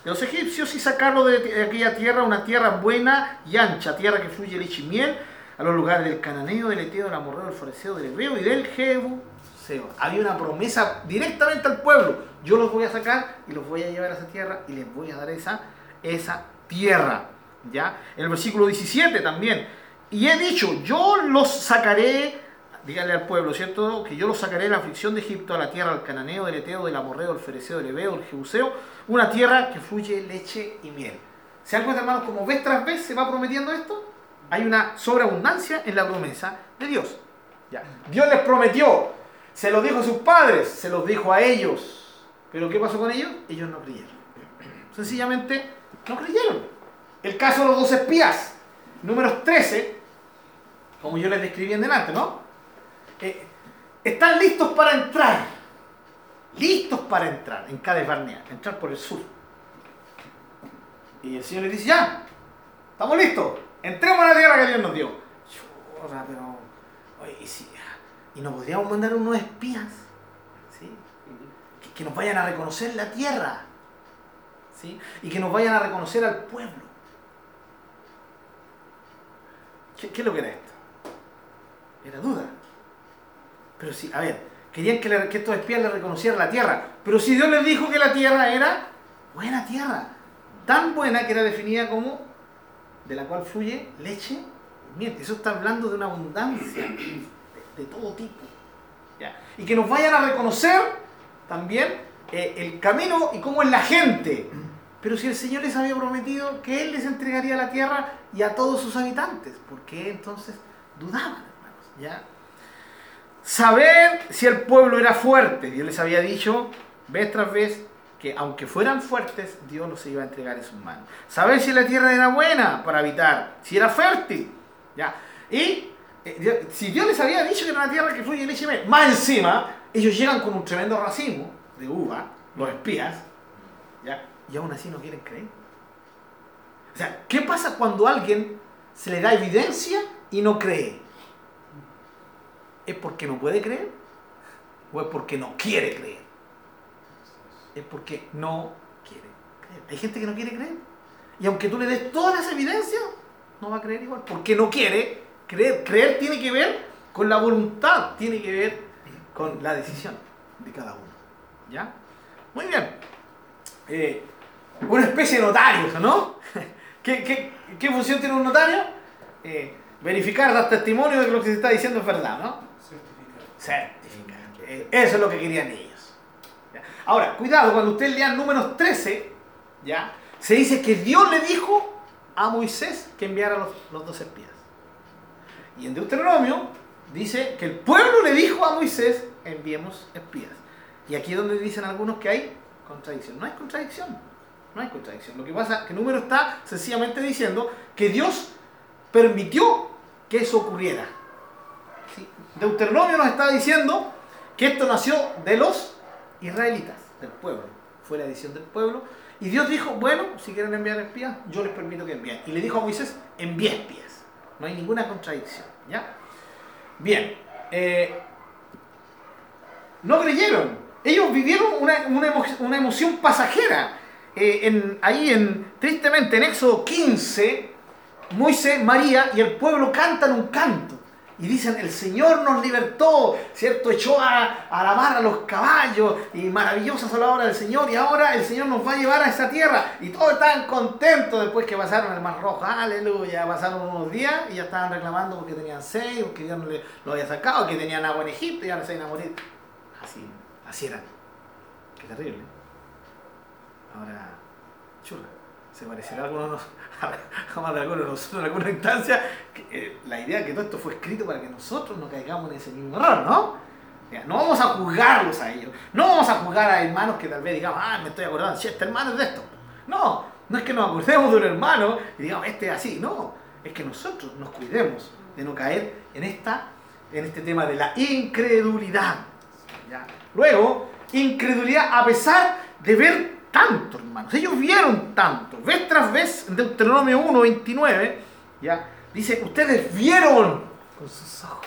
de los egipcios y sacarlos de aquella tierra, una tierra buena y ancha, tierra que fluye leche y miel, a los lugares del cananeo, del eteo, del amorreo, del fariseo, del hebreo y del jebu había una promesa directamente al pueblo. Yo los voy a sacar y los voy a llevar a esa tierra y les voy a dar esa esa tierra. ¿Ya? El versículo 17 también. Y he dicho, yo los sacaré, dígale al pueblo, ¿cierto? Que yo los sacaré de la aflicción de Egipto a la tierra del cananeo, del eteo, del amorreo, del fereceo, del ebeo, del jebuseo, una tierra que fluye leche y miel. ¿Se dan cuenta, hermanos, como vez tras vez se va prometiendo esto? Hay una sobreabundancia en la promesa de Dios. Ya. Dios les prometió, se lo dijo a sus padres, se los dijo a ellos. Pero ¿qué pasó con ellos? Ellos no creyeron. Sencillamente no creyeron. El caso de los dos espías, números 13, como yo les describí en delante, ¿no? Eh, están listos para entrar. Listos para entrar en Cades Barnea, entrar por el sur. Y el Señor les dice, ya, estamos listos, entremos a la tierra que Dios nos dio. ¿y, si, ¿y no podríamos mandar unos espías? Que, nos vayan a reconocer la tierra. ¿Sí? Y que nos vayan a reconocer al pueblo. ¿Qué, es lo que era esto? Era duda. Pero sí, a ver, querían que, le- estos espías le reconocieran la tierra. Pero si Dios les dijo que la tierra era buena tierra, tan buena que era definida como de la cual fluye leche miel. Eso está hablando de una abundancia de, de todo tipo. ¿ya? Y que nos vayan a reconocer también eh, el camino y cómo es la gente. Pero si el Señor les había prometido que Él les entregaría la tierra y a todos sus habitantes, ¿por qué entonces dudaban, hermanos? ¿Ya? Saber si el pueblo era fuerte. Dios les había dicho vez tras vez que aunque fueran fuertes, Dios los iba a entregar en sus manos. Saber si la tierra era buena para habitar, si era fértil. ¿ya? Y eh, si Dios les había dicho que era una tierra que fluye leche y más encima, ellos llegan con un tremendo racimo de uva, los espías, ¿ya? y aún así no quieren creer. O sea, ¿qué pasa cuando alguien se le da evidencia y no cree? ¿Es porque no puede creer? ¿O es porque no quiere creer? Es porque no quiere creer. Hay gente que no quiere creer. Y aunque tú le des todas las evidencias, no va a creer igual. Porque no quiere creer. Creer tiene que ver con la voluntad, tiene que ver con la decisión de cada uno. ¿Ya? Muy bien. Eh, una especie de notario, ¿no? ¿Qué, qué, función tiene un notario? Eh, verificar, dar testimonio de que lo que se está diciendo es verdad, ¿no? Certificado. Certificar. Eh, Eso es lo que querían ellos. Ahora, cuidado, cuando usted lea números 13, ¿ya? se dice que Dios le dijo a Moisés que enviara los, los dos espías. Y en Deuteronomio dice que el pueblo le dijo a Moisés, enviemos espías. Y aquí es donde dicen algunos que hay contradicción. No hay contradicción. No hay contradicción. Lo que pasa es que el número está sencillamente diciendo que Dios permitió que eso ocurriera. Deuteronomio nos está diciendo que esto nació de los israelitas, del pueblo. Fue la decisión del pueblo. Y Dios dijo, bueno, si quieren enviar espías, yo les permito que envíen. Y le dijo a Moisés, envíe espías. No hay ninguna contradicción. ¿ya? Bien. eh, no creyeron. Ellos vivieron una, una una emoción pasajera. Eh, en- ahí, en, tristemente, en Éxodo 15, Moisés, María y el pueblo cantan un canto. Y dicen, el Señor nos libertó, ¿cierto? Echó a, a la mar a los caballos y maravillosas son la obra del Señor. Y ahora el Señor nos va a llevar a esa tierra. Y todos estaban contentos después que pasaron el mar rojo. Aleluya. Pasaron unos días y ya estaban reclamando porque tenían sed, porque Dios no le- lo había sacado, que tenían agua en Egipto y ahora se iban a morir. Así, así eran. Qué terrible. Ahora, churra, se parecerá a alguno de nos- a más de alguno de nosotros en alguna instancia. eh, la idea que todo esto fue escrito para que nosotros no caigamos en ese mismo error, ¿no? No vamos a juzgarlos a ellos. No vamos a juzgar a hermanos que tal vez digamos, ah, me estoy acordando, si este hermano es de esto. No, no es que nos acordemos de un hermano y digamos, este es así. No, es que nosotros nos cuidemos de no caer en, esta, en este tema de la incredulidad. ¿ya? Luego, incredulidad a pesar de ver tanto, hermanos. Ellos vieron tanto. Vez tras vez, en Deuteronomio 1, 29, ¿ya? dice, ustedes vieron con sus ojos.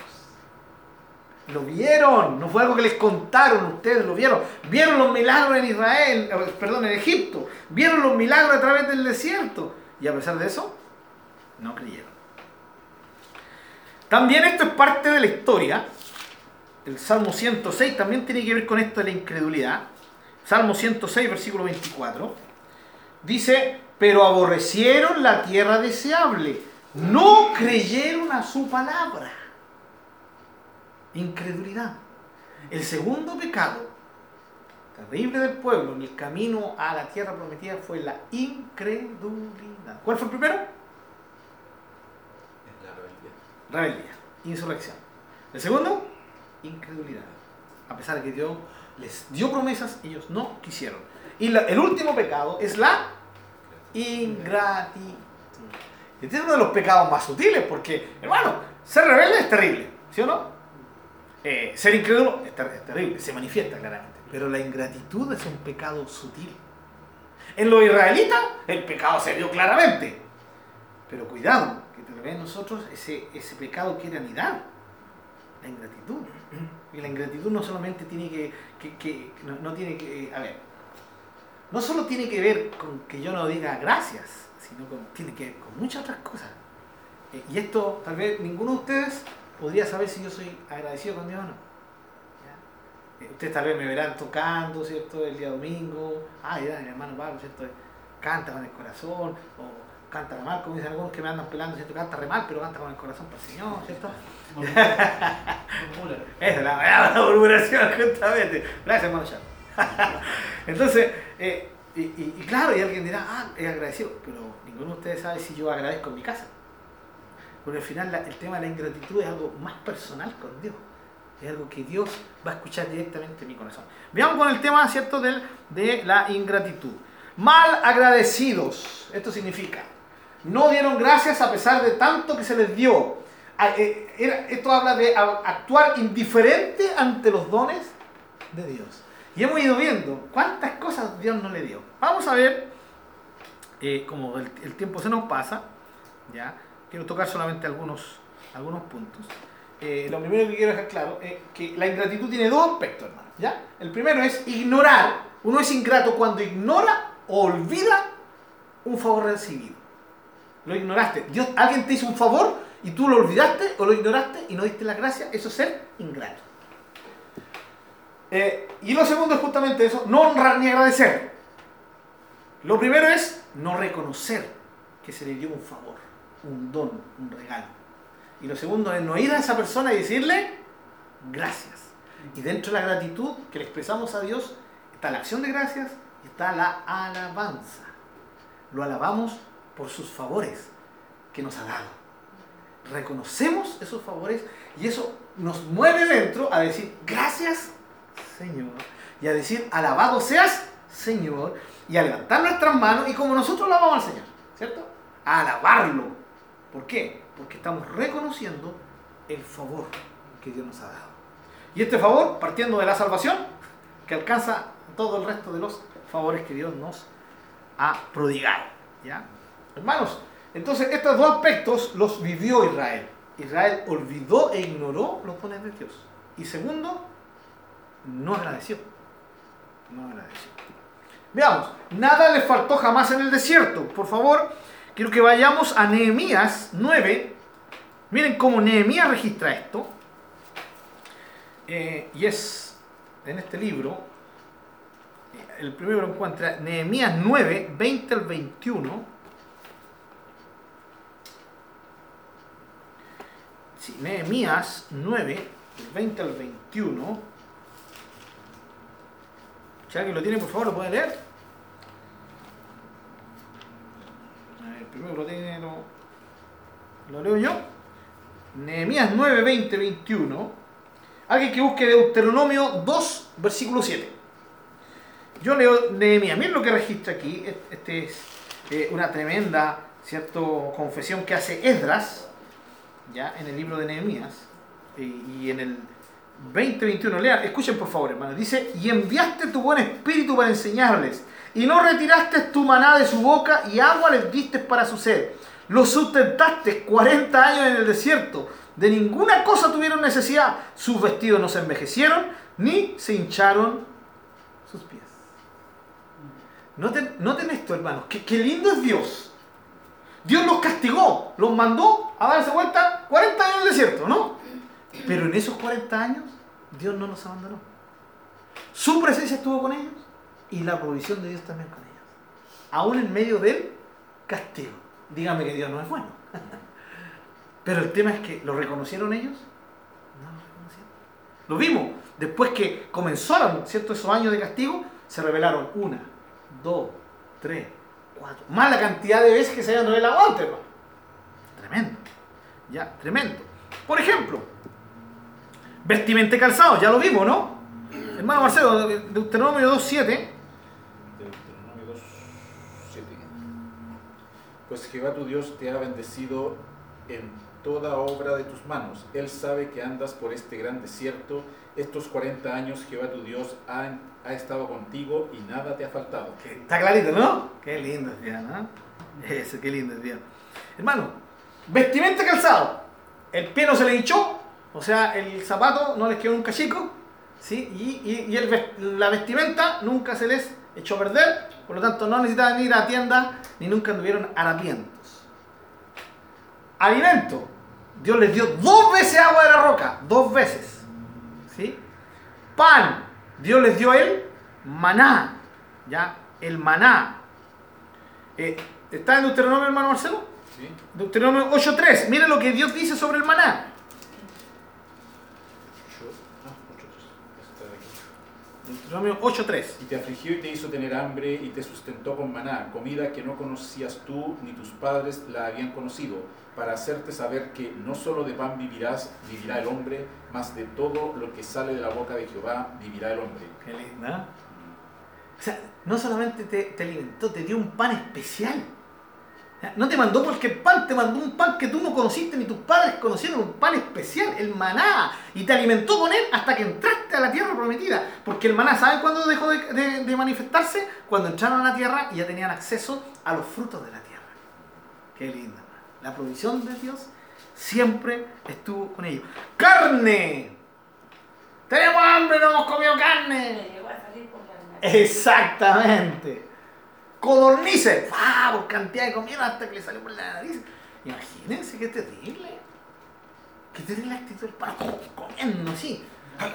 Lo vieron, no fue algo que les contaron, ustedes lo vieron. Vieron los milagros en Israel, eh, perdón, en Egipto. Vieron los milagros a través del desierto. Y a pesar de eso, no creyeron. También esto es parte de la historia. El Salmo 106 también tiene que ver con esto de la incredulidad. Salmo 106, versículo 24. Dice, pero aborrecieron la tierra deseable. No creyeron a su palabra. Incredulidad. El segundo pecado terrible del pueblo en el camino a la tierra prometida fue la incredulidad. ¿Cuál fue el primero? La rebeldía. Rebeldía, insurrección. El segundo, incredulidad. A pesar de que Dios les dio promesas, ellos no quisieron. Y el último pecado es la ingratitud. Este es uno de los pecados más sutiles, porque, hermano, ser rebelde es terrible, ¿sí o no? Eh, ser incrédulo es, ter- es terrible, se manifiesta claramente. Pero la ingratitud es un pecado sutil. En los israelitas, el pecado se vio claramente. Pero cuidado, que tal vez nosotros ese, ese pecado quiere anidar. La ingratitud. Y la ingratitud no solamente tiene que, que- que- no, no tiene que, a ver, no solo tiene que ver con que yo no diga gracias, sino con, tiene que ver con muchas otras cosas. Eh, y esto tal vez ninguno de ustedes podría saber si yo soy agradecido con Dios o no. Eh, ustedes tal vez me verán tocando, ¿cierto? El día domingo, ah, ya, el hermano Pablo, ¿cierto? Canta con el corazón, canta re mal, como dicen algunos que me andan pelando, ¿cierto? Canta re mal, pero canta con el corazón para el Señor, ¿cierto? Esa es la, la murmuración, justamente. Gracias, hermano Chavo. Entonces, eh, y, y- y claro, y alguien dirá, ah, es agradecido, pero ninguno de ustedes sabe si yo agradezco en mi casa. Porque al final la- el tema de la ingratitud es algo más personal con Dios. Es algo que Dios va a escuchar directamente en mi corazón. Veamos con el tema, ¿cierto?, del, de la ingratitud. Mal agradecidos. Esto significa, no dieron gracias a pesar de tanto que se les dio. Ah, eh, Esto habla de actuar indiferente ante los dones de Dios. Y hemos ido viendo cuántas cosas Dios no le dio. Vamos a ver, eh, como el, el tiempo se nos pasa, ya quiero tocar solamente algunos, algunos puntos. Eh, lo primero que quiero dejar claro es que la ingratitud tiene dos aspectos, hermano. ¿ya? El primero es ignorar. Uno es ingrato cuando ignora o olvida un favor recibido. Lo ignoraste. Dios, alguien te hizo un favor y tú lo olvidaste o lo ignoraste y no diste la gracia. Eso es ser ingrato. Eh, y lo segundo es justamente eso, no honrar ni agradecer. Lo primero es no reconocer que se le dio un favor, un don, un regalo. Y lo segundo es no ir a esa persona y decirle gracias. Y dentro de la gratitud que le expresamos a Dios está la acción de gracias y está la alabanza. Lo alabamos por sus favores que nos ha dado. Reconocemos esos favores y eso nos mueve dentro a decir gracias Señor y a decir alabado seas Señor y a levantar nuestras manos y como nosotros alabamos al Señor, ¿cierto? A alabarlo. ¿Por qué? Porque estamos reconociendo el favor que Dios nos ha dado. Y este favor, partiendo de la salvación, que alcanza todo el resto de los favores que Dios nos ha prodigado. ¿ya? Hermanos, entonces estos dos aspectos los vivió Israel. Israel olvidó e ignoró los dones de Dios. Y segundo, no agradeció. No agradeció. Veamos, nada le faltó jamás en el desierto. Por favor, quiero que vayamos a Nehemías 9. Miren cómo Nehemías registra esto. Eh, y es en este libro, eh, el primero lo encuentra Nehemías 9, 20 al 21. Sí, Nehemías 9, del 20 al 21. Si alguien lo tiene, por favor, lo puede leer. Ver, primero lo tiene, lo, lo leo yo. Nehemías 9, 20, 21. Alguien que busque Deuteronomio 2, versículo 7. Yo leo Nehemías. Miren lo que registra aquí. Este es eh, una tremenda ¿cierto? confesión que hace Esdras ya en el libro de Nehemías. Y, y en el 20-21, lean, escuchen por favor, hermano. Dice: Y enviaste tu buen espíritu para enseñarles, y no retiraste tu maná de su boca, y agua les diste para su sed. Los sustentaste 40 años en el desierto. De ninguna cosa tuvieron necesidad. Sus vestidos no se envejecieron, ni se hincharon sus pies. Noten, noten esto, hermanos. Qué, qué lindo es Dios. Dios los castigó, los mandó a darse vuelta 40 años en el desierto, ¿no? Pero en esos 40 años, Dios no los abandonó. Su presencia estuvo con ellos y la provisión de Dios también con ellos. Aún en medio del castigo. Dígame que Dios no es bueno. Pero el tema es que, ¿lo reconocieron ellos? No lo reconocieron. Lo vimos. Después que comenzaron, ¿cierto? Esos años de castigo, se revelaron una, dos, tres, Más la cantidad de veces que se habían revelado antes, hermano. Tremendo. Ya, tremendo. Por ejemplo, vestimenta y calzado, ya lo vimos, ¿no? Hermano Marcelo, Deuteronomio 2.7. Deuteronomio 2, 7. Pues Jehová tu Dios te ha bendecido en toda obra de tus manos. Él sabe que andas por este gran desierto. Estos 40 años Jehová tu Dios ha, ha estado contigo y nada te ha faltado. Está clarito, ¿no? Qué lindo es día, ¿no? Eso, qué lindo es día. Hermano, vestimenta calzado. El pie no se le hinchó, o sea, el zapato no les quedó nunca chico, ¿sí? Y, y- el la vestimenta nunca se les echó a perder, por lo tanto no necesitaban ir a tienda ni nunca anduvieron harapientos. Alimento. Dios les dio dos veces agua de la roca, dos veces. ¿Sí? Pan. Dios les dio el maná. ¿Ya? El maná. Eh, ¿Está en Deuteronomio, hermano Marcelo? ¿Sí? Deuteronomio 8.3. Miren lo que Dios dice sobre el maná. Ah, aquí. Deuteronomio 8.3. Y te afligió y te hizo tener hambre y te sustentó con maná, comida que no conocías tú ni tus padres la habían conocido, para hacerte saber que no solo de pan vivirás, vivirá el hombre, mas de todo lo que sale de la boca de Jehová vivirá el hombre. Qué linda. O sea, no solamente te, alimentó, te dio un pan especial. No te mandó cualquier pan, te mandó un pan que tú no conociste ni tus padres conocieron, un pan especial, el maná. Y te alimentó con él hasta que entraste a la tierra prometida. Porque el maná, ¿saben cuándo dejó de, manifestarse? Cuando entraron a la tierra y ya tenían acceso a los frutos de la tierra. Qué linda. La provisión de Dios siempre estuvo con ellos. ¡Carne! ¡Tenemos hambre, no hemos comido carne! Me llegó a salir por la nariz. Exactamente. Codornices. Por cantidad de comida hasta que le salió por la nariz. Imagínense qué terrible. Qué terrible actitud del. Comiendo así. Ah,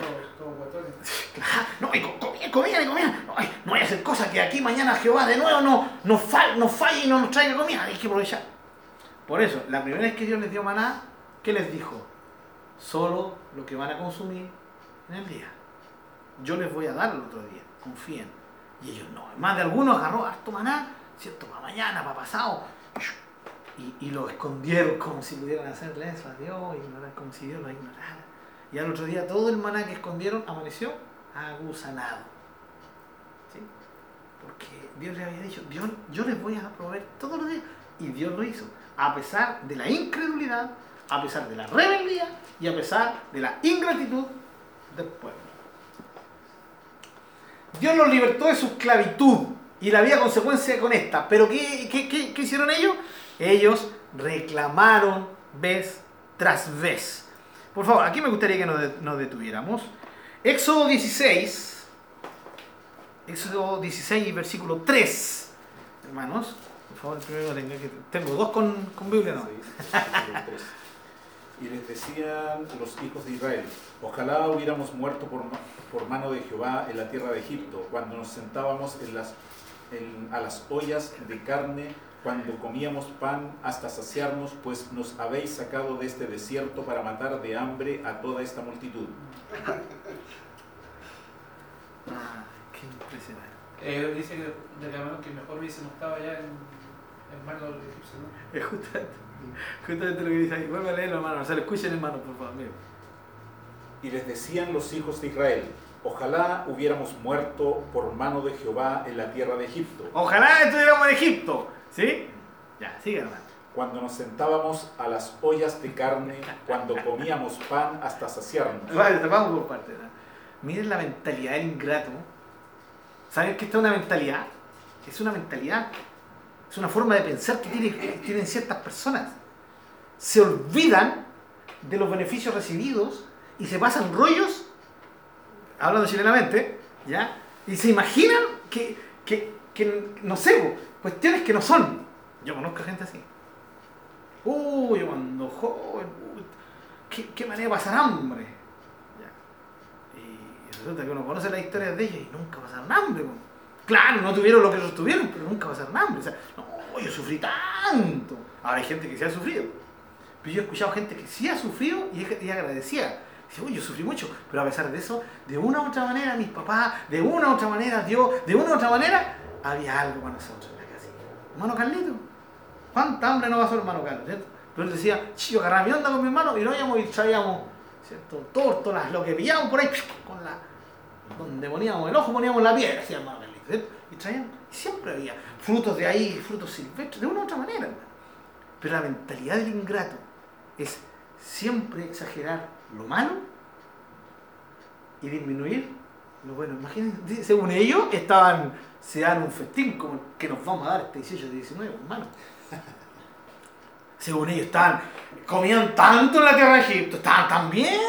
No, y co- comida, comida, y comida. No, ay, no voy a hacer cosas que aquí mañana Jehová de nuevo no, nos, fal, nos falle y no nos traiga comida. Hay que aprovechar. Por eso, la primera vez que Dios les dio maná, ¿qué les dijo? Solo lo que van a consumir en el día. Yo les voy a dar el otro día. Confíen. Y ellos no. Más de algunos agarró harto maná, ¿cierto? Para mañana, para pasado. Y, y lo escondieron como si pudieran hacerle eso a Dios, ignorar como si Dios lo ignorara. Y al otro día todo el maná que escondieron amaneció agusanado. ¿Sí? Porque Dios le había dicho, Dios, yo les voy a proveer todos los días. Y Dios lo hizo. A pesar de la incredulidad, a pesar de la rebeldía y a pesar de la ingratitud del pueblo. Dios los libertó de su esclavitud y la había consecuencia con esta. Pero ¿qué, qué- qué- qué hicieron ellos? Ellos reclamaron vez tras vez. Por favor, aquí me gustaría que nos, nos detuviéramos. Éxodo 16. Éxodo 16, versículo 3. Hermanos, favor, primero tenga que. Tengo dos con, con Biblia, ¿no? Tres. Y les decían los hijos de Israel, ojalá hubiéramos muerto por, por mano de Jehová en la tierra de Egipto, cuando nos sentábamos en las, en- a las ollas de carne, cuando comíamos pan hasta saciarnos, pues nos habéis sacado de este desierto para matar de hambre a toda esta multitud. Ah, qué impresionante. Eh, dice reclamaron que mejor hubiésemos estado allá en, en manos de los egipcios, ¿no? Es justamente, justamente lo que dice ahí. Vuelve a leerlo, hermano. O sea, lo escuchen, hermano, por favor. Mira. Y les decían los hijos de Israel, ojalá hubiéramos muerto por mano de Jehová en la tierra de Egipto. Ojalá estuviéramos en Egipto. ¿Sí? Ya, sigue, hermano. cuando nos sentábamos a las ollas de carne, cuando comíamos pan hasta saciarnos. Vale, vamos por partes. ¿no? Miren la mentalidad del ingrato. ¿Saben que esta es una mentalidad? Es una mentalidad. Es una forma de pensar que tiene- que tienen ciertas personas. Se olvidan de los beneficios recibidos y se pasan rollos, hablando chilenamente, ¿ya? Y se imaginan que, que, que, no sé, cuestiones que no son. Yo conozco gente así. Uy, yo cuando joven, ¿qué, qué manera de pasar hambre. Y resulta que uno conoce las historias de ellos y nunca pasaron hambre. Claro, no tuvieron lo que ellos tuvieron, pero nunca pasaron hambre. O sea, no, yo sufrí tanto. Ahora hay gente que sí ha sufrido. Pero yo he escuchado gente que sí ha sufrido y, y agradecía. Dice, uy, yo sufrí mucho, pero a pesar de eso, de una u otra manera, mis papás, de una u otra manera, Dios, de una u otra manera, había algo para nosotros en la casa. Hermano Carlito, ¿cuánta hambre no pasó hermano Carlos? ¿cierto? Pero él decía, yo agarraba mi onda con mi hermano y no íbamos y traíamos, ¿cierto? Tórtolas, lo que pillábamos por ahí, con la, donde poníamos el ojo, poníamos la piedra, decía hermano ¿cierto? Y traíamos, y siempre había frutos de ahí, frutos silvestres, de una u otra manera. Pero la mentalidad del ingrato es siempre exagerar lo malo y disminuir lo bueno. Imagínense, según ellos, estaban, se dan un festín como que nos vamos a dar este 18 de 19, hermano. Según ellos, estaban, comían tanto en la tierra de Egipto, estaban tan bien.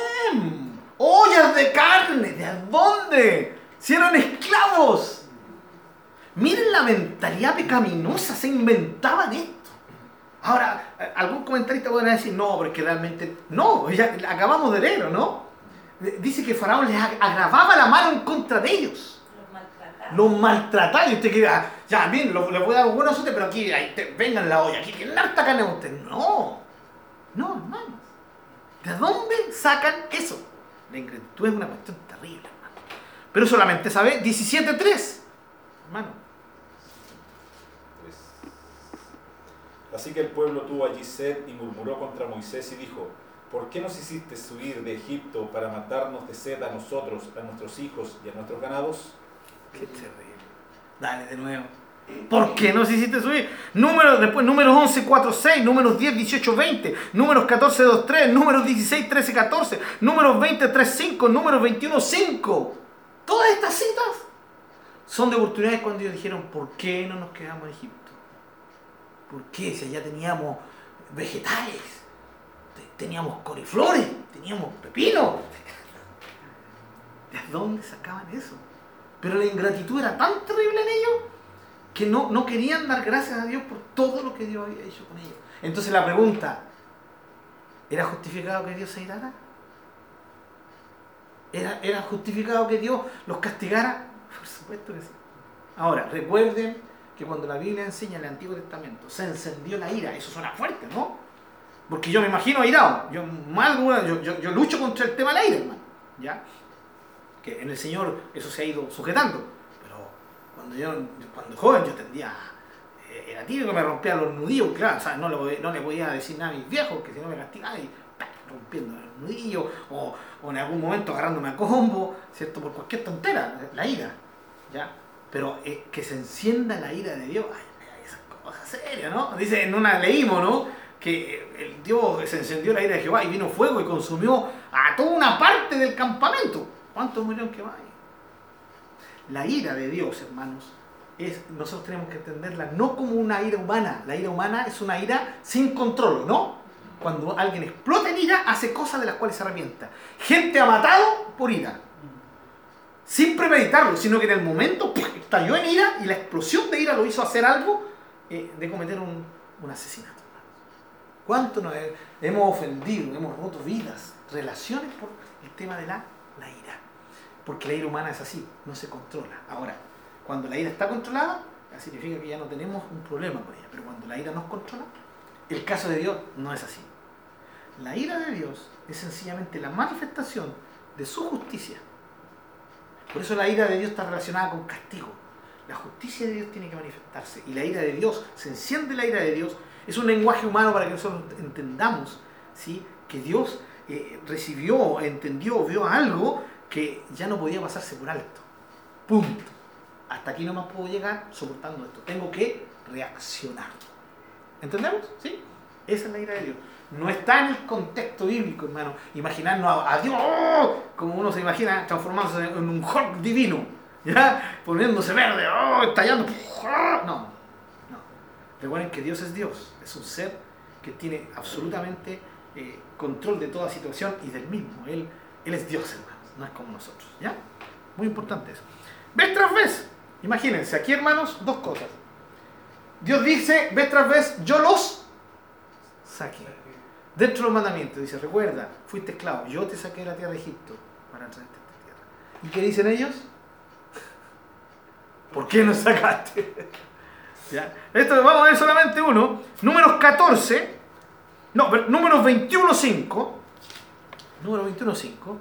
Ollas de carne, ¿de dónde? Si esclavos. Miren la mentalidad pecaminosa, se inventaban esto. Ahora, algún comentarista podrá decir, no, porque realmente, no, ya acabamos de leer, ¿no? Dice que Faraón les agravaba la mano en contra de ellos. Los maltrataban. Los maltrataba y usted queda, ya, bien, les voy a dar un buen azote, pero aquí, ahí, te, vengan la olla, aquí, que harta carne a usted. No, no, hermanos. ¿De dónde sacan eso? La ingratitud es una cuestión terrible, hermano. Pero solamente sabe 17.3, hermano. Así que el pueblo tuvo allí sed y murmuró contra Moisés y dijo, ¿por qué nos hiciste subir de Egipto para matarnos de sed a nosotros, a nuestros hijos y a nuestros ganados? Qué terrible. Dale de nuevo. ¿Por qué nos hiciste subir? Después números 11, 4, 6, números 10, 18, 20, números 14, 2, 3, números 16, 13, 14, números 20, 3, 5, números 21, 5. Todas estas citas son de oportunidades cuando ellos dijeron, ¿por qué no nos quedamos en Egipto? ¿Por qué? Si allá teníamos vegetales, teníamos coliflores, teníamos pepino. ¿De dónde sacaban eso? Pero la ingratitud era tan terrible en ellos que no, no querían dar gracias a Dios por todo lo que Dios había hecho con ellos. Entonces la pregunta, ¿era justificado que Dios se irara? ¿Era, ¿Era justificado que Dios los castigara? Por supuesto que sí. Ahora, recuerden que cuando la Biblia enseña en el Antiguo Testamento se encendió la ira, eso suena fuerte, ¿no? Porque yo me imagino airado, yo, mal, yo, yo, yo lucho contra el tema de la ira, hermano, ¿ya? Que en el Señor eso se ha ido sujetando, pero cuando yo, cuando joven yo tendía, eh, era típico me rompía los nudillos, claro, o sea, no, le, no le podía decir nada a mis viejos, que si no me castigaban y rompiendo los nudillos, o, o en algún momento agarrándome a combo, ¿cierto? Por cualquier tontera, la ira, ¿ya? Pero eh, que se encienda la ira de Dios, ay, esas cosas serias, ¿no? Dice, en una leímos, ¿no? Que el Dios se encendió la ira de Jehová y vino fuego y consumió a toda una parte del campamento. ¿Cuántos murieron que va La ira de Dios, hermanos, nosotros tenemos que entenderla no como una ira humana. La ira humana es una ira sin control, ¿no? Cuando alguien explota en ira, hace cosas de las cuales se arrepienta. Gente ha matado por ira sin premeditarlo, sino que en el momento estalló en ira y la explosión de ira lo hizo hacer algo eh, de cometer un, un asesinato. ¿Cuánto nos hemos ofendido, hemos roto vidas, relaciones por el tema de la, la ira? Porque la ira humana es así, no se controla. Ahora, cuando la ira está controlada, significa que ya no tenemos un problema con ella. Pero cuando la ira nos controla, el caso de Dios no es así. La ira de Dios es sencillamente la manifestación de su justicia por eso la ira de Dios está relacionada con castigo. La justicia de Dios tiene que manifestarse. Y la ira de Dios, se enciende la ira de Dios. Es un lenguaje humano para que nosotros entendamos ¿sí? que Dios eh, recibió, entendió, vio algo que ya no podía pasarse por alto. Punto. Hasta aquí no más puedo llegar soportando esto. Tengo que reaccionar. ¿Entendemos? ¿Sí? Esa es la ira de Dios. No está en el contexto bíblico, hermano. Imaginarnos a, Dios ¡oh! como uno se imagina transformándose en un Hulk divino, ¿ya? Poniéndose verde, ¡oh! estallando. No, no. Recuerden que Dios es Dios, es un ser que tiene absolutamente eh, control de toda situación y del mismo. Él, él es Dios, hermanos, no es como nosotros, ¿ya? Muy importante eso. Vez tras vez, imagínense, aquí, hermanos, dos cosas. Dios dice, vez tras vez, yo los saqué. Dentro de los mandamientos dice, recuerda, fuiste esclavo, yo te saqué de la tierra de Egipto para traerte a esta tierra. ¿Y qué dicen ellos? ¿Por qué nos sacaste? ¿Ya? Esto vamos a ver solamente uno. Números 14. No, números 21.5. Número 21.5.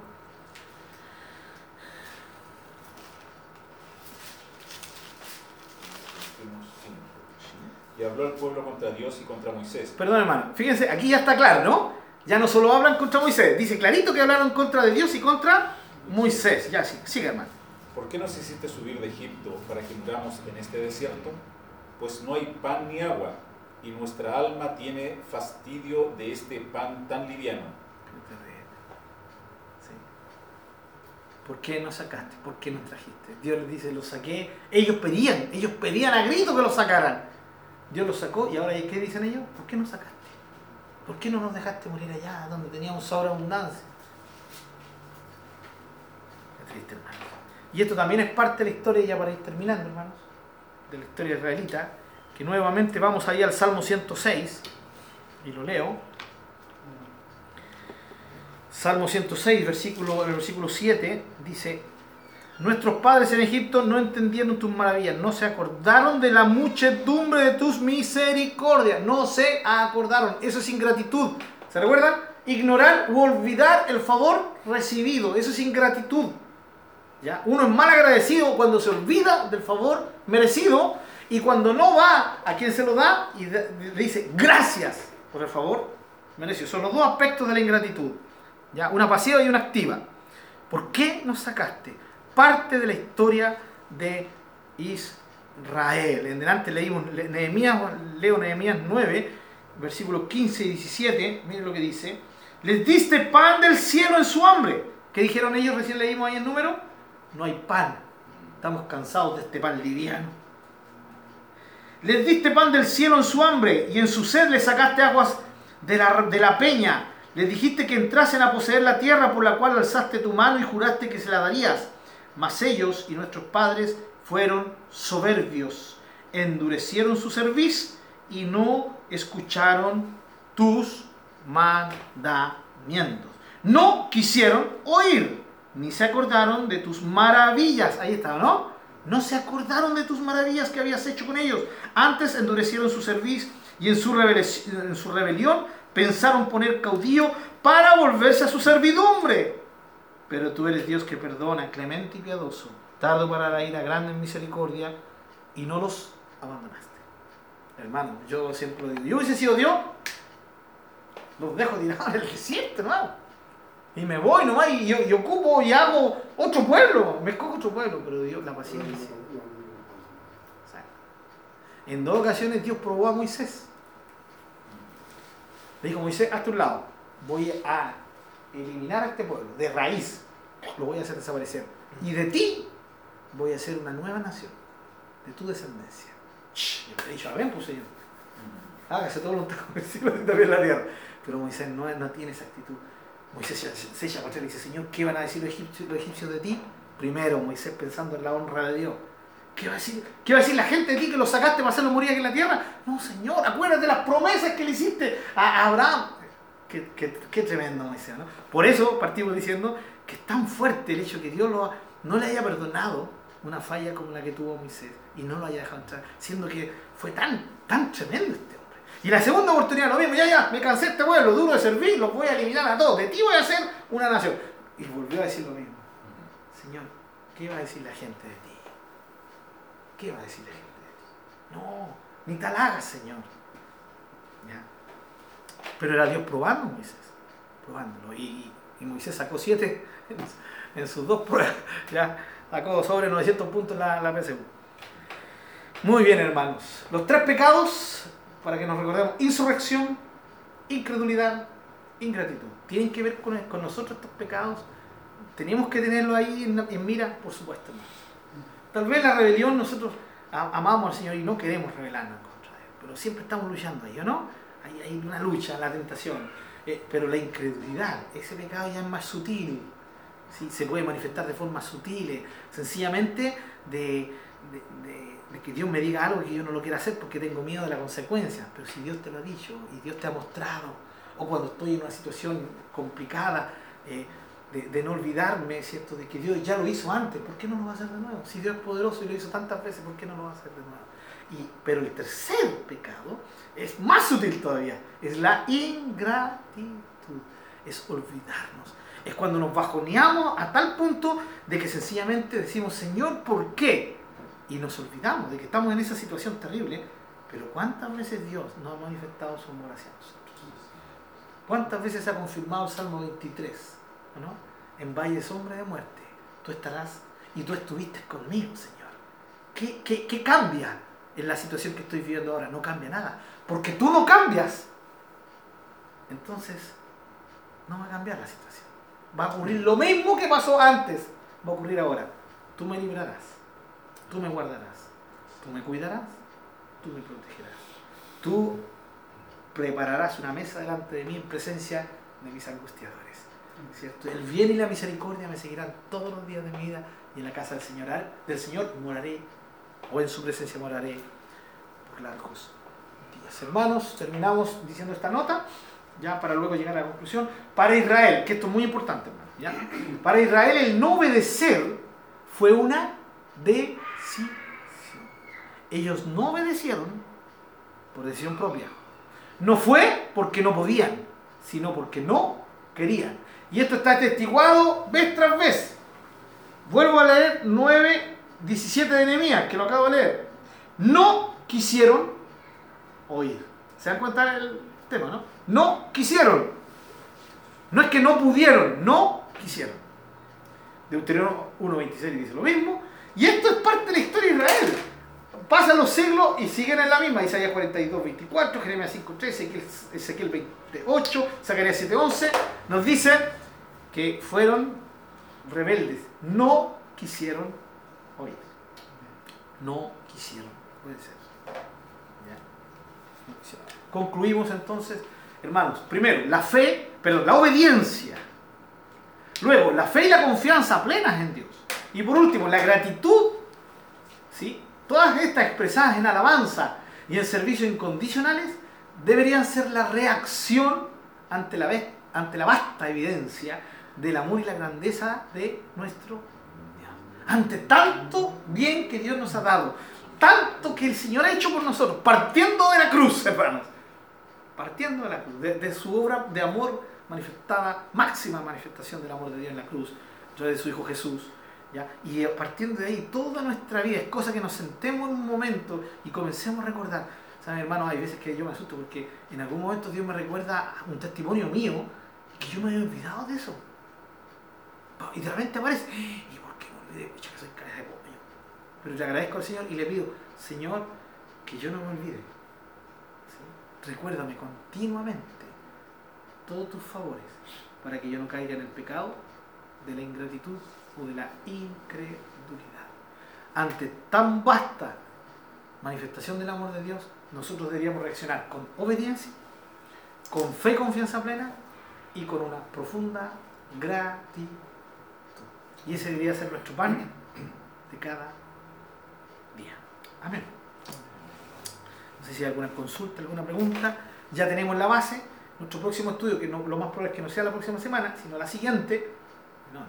Y habló el pueblo contra Dios y contra Moisés. Perdón, hermano. Fíjense, aquí ya está claro, ¿no? Ya no solo hablan contra Moisés. Dice clarito que hablaron contra de Dios y contra Moisés. Ya, sí, sigue, hermano. ¿Por qué nos hiciste subir de Egipto para que muramos en este desierto? Pues no hay pan ni agua, y nuestra alma tiene fastidio de este pan tan liviano. ¿Por qué no sacaste? ¿Por qué no trajiste? Dios les dice, lo saqué. Ellos pedían, ellos pedían a grito que lo sacaran. Dios lo sacó y ahora ¿qué dicen ellos? ¿Por qué no sacaste? ¿Por qué no nos dejaste morir allá donde teníamos sobreabundancia? Qué triste. Y esto también es parte de la historia, ya para ir terminando, hermanos, de la historia israelita, que nuevamente vamos ahí al Salmo 106, y lo leo. Salmo 106, versículo, el versículo 7, dice, Nuestros padres en Egipto no entendieron tus maravillas, no se acordaron de la muchedumbre de tus misericordias, no se acordaron. Eso es ingratitud. ¿Se recuerdan? Ignorar u olvidar el favor recibido, eso es ingratitud. ¿Ya? Uno es mal agradecido cuando se olvida del favor merecido y cuando no va a quien se lo da y dice gracias por el favor merecido. Son los dos aspectos de la ingratitud. ¿Ya? Una pasiva y una activa. ¿Por qué nos sacaste? Parte de la historia de Israel. En delante leímos Nehemías, leo Nehemías 9, versículos 15 y 17, miren lo que dice. Les diste pan del cielo en su hambre. ¿Qué dijeron ellos? Recién leímos ahí el número. No hay pan. Estamos cansados de este pan liviano. Les diste pan del cielo en su hambre y en su sed les sacaste aguas de la, de la peña. Les dijiste que entrasen a poseer la tierra por la cual alzaste tu mano y juraste que se la darías. Mas ellos y nuestros padres fueron soberbios, endurecieron su cerviz y no escucharon tus mandamientos. No quisieron oír, ni se acordaron de tus maravillas. Ahí está, ¿no? No se acordaron de tus maravillas que habías hecho con ellos. Antes endurecieron su cerviz y en su, en su rebelión pensaron poner caudillo para volverse a su servidumbre. Pero tú eres Dios que perdona, clemente y piadoso, tardo para la ira, grande en misericordia, y no los abandonaste. Hermano, yo siempre lo digo, yo hubiese sido Dios, los dejo tirados en el desierto, hermano. Y me voy nomás y yo, yo ocupo y hago otro pueblo, me escojo otro pueblo, pero Dios, la paciencia. En dos ocasiones Dios probó a Moisés. Le dijo, Moisés, hazte un lado, voy a eliminar a este pueblo de raíz, lo voy a hacer desaparecer. Y de ti voy a hacer una nueva nación, de tu descendencia. Yo le he dicho, ven, pues Señor, hágase todo lo que también la tierra. Pero Moisés no, no tiene esa actitud. Moisés se echa para y dice, Señor, ¿qué van a decir los egipcios, los egipcios de ti? Primero, Moisés pensando en la honra de Dios. ¿Qué va, a decir, ¿Qué va a decir la gente de ti que lo sacaste para hacerlo morir aquí en la tierra? No, Señor, acuérdate de las promesas que le hiciste a Abraham. Qué, tremendo, Moisés. ¿no? Por eso partimos diciendo que es tan fuerte el hecho que Dios lo, no le haya perdonado una falla como la que tuvo Moisés y no lo haya dejado entrar, siendo que fue tan, tan tremendo este hombre. Y la segunda oportunidad lo mismo, ya, ya, me cansé este pueblo, duro de servir, los voy a eliminar a todos, de ti voy a hacer una nación. Y volvió a decir lo mismo. Señor, ¿qué va a decir la gente de ti? ¿Qué va a decir la gente de ti? No, ni tal hagas, Señor. Pero era Dios probando a Moisés, probándolo. Y, Moisés sacó siete en, sus dos pruebas. Ya sacó sobre 900 puntos en la, la PSU. Muy bien, hermanos. Los tres pecados, para que nos recordemos, insurrección, incredulidad, ingratitud. ¿Tienen que ver con, con nosotros estos pecados? ¿Tenemos que tenerlo ahí en, mira? Por supuesto, Tal vez la rebelión, nosotros amamos al Señor y no queremos rebelarnos contra Él, pero siempre estamos luchando ahí, ¿no? Hay, una lucha, la tentación. Eh, pero la incredulidad, ese pecado ya es más sutil, ¿sí? se puede manifestar de forma sutil, sencillamente de, que Dios me diga algo que yo no lo quiera hacer porque tengo miedo de la consecuencia. Pero si Dios te lo ha dicho y Dios te ha mostrado, o cuando estoy en una situación complicada, eh, de, no olvidarme, ¿cierto? De que Dios ya lo hizo antes, ¿por qué no lo va a hacer de nuevo? Si Dios es poderoso y lo hizo tantas veces, ¿por qué no lo va a hacer de nuevo? Y, pero el tercer pecado es más sutil todavía, es la ingratitud, es olvidarnos. Es cuando nos bajoneamos a tal punto de que sencillamente decimos, Señor, ¿por qué? Y nos olvidamos de que estamos en esa situación terrible, pero ¿cuántas veces Dios nos ha manifestado su amor hacia nosotros? ¿Cuántas veces se ha confirmado el Salmo 23? ¿no? En valle de sombra de muerte, tú estarás y tú estuviste conmigo, Señor. ¿Qué, qué, qué cambia en la situación que estoy viviendo ahora? No cambia nada, porque tú no cambias. Entonces, no va a cambiar la situación. Va a ocurrir lo mismo que pasó antes, va a ocurrir ahora. Tú me librarás, tú me guardarás, tú me cuidarás, tú me protegerás. Tú prepararás una mesa delante de mí en presencia de mis angustiadores. ¿Cierto? El bien y la misericordia me seguirán todos los días de mi vida y en la casa del Señor, del Señor moraré, o en su presencia moraré por largos días. Hermanos, terminamos diciendo esta nota, ya para luego llegar a la conclusión. Para Israel, que esto es muy importante, hermano. Para Israel el no obedecer fue una decisión. Ellos no obedecieron por decisión propia no fue porque no podían, sino porque no querían. Y esto está testiguado vez tras vez. Vuelvo a leer 9, 17 de Nehemías, que lo acabo de leer. No quisieron oír. ¿Se dan cuenta del tema, no? No quisieron. No es que no pudieron, no quisieron. Deuteronomio 1.26 dice lo mismo. Y esto es parte de la historia de Israel pasan los siglos y siguen en la misma. Isaías 42, 24, Jeremías 5, 3, Ezequiel 28, Zacarías 7, 11, nos dice que fueron rebeldes. No quisieron. No quisieron obedecer. Concluimos entonces, hermanos, primero, la fe, perdón, la obediencia. Luego, la fe y la confianza plenas en Dios. Y por último, la gratitud, ¿sí? Todas estas expresadas en alabanza y en servicio incondicionales deberían ser la reacción ante la, ante la vasta evidencia del amor y la grandeza de nuestro. Ante tanto bien que Dios nos ha dado, tanto que el Señor ha hecho por nosotros, partiendo de la cruz, hermanos, partiendo de la cruz, de, su obra de amor manifestada, máxima manifestación del amor de Dios en la cruz, de su Hijo Jesús y a partir de ahí, toda nuestra vida es cosa que nos sentemos en un momento y comencemos a recordar. ¿Saben, hermanos? Hay veces que yo me asusto porque en algún momento Dios me recuerda un testimonio mío que yo me había olvidado de eso. Y de repente aparece, Pero le agradezco al Señor y le pido, Señor, que yo no me olvide. Recuérdame continuamente todos tus favores para que yo no caiga en el pecado de la ingratitud o de la incredulidad. Ante tan vasta manifestación del amor de Dios, nosotros deberíamos reaccionar con obediencia, con fe y confianza plena y con una profunda gratitud. Y ese debería ser nuestro pan de cada día. Amén. No sé si hay alguna consulta, alguna pregunta. Ya tenemos la base. Nuestro próximo estudio, que no, lo más probable es que no sea la próxima semana, sino la siguiente, no,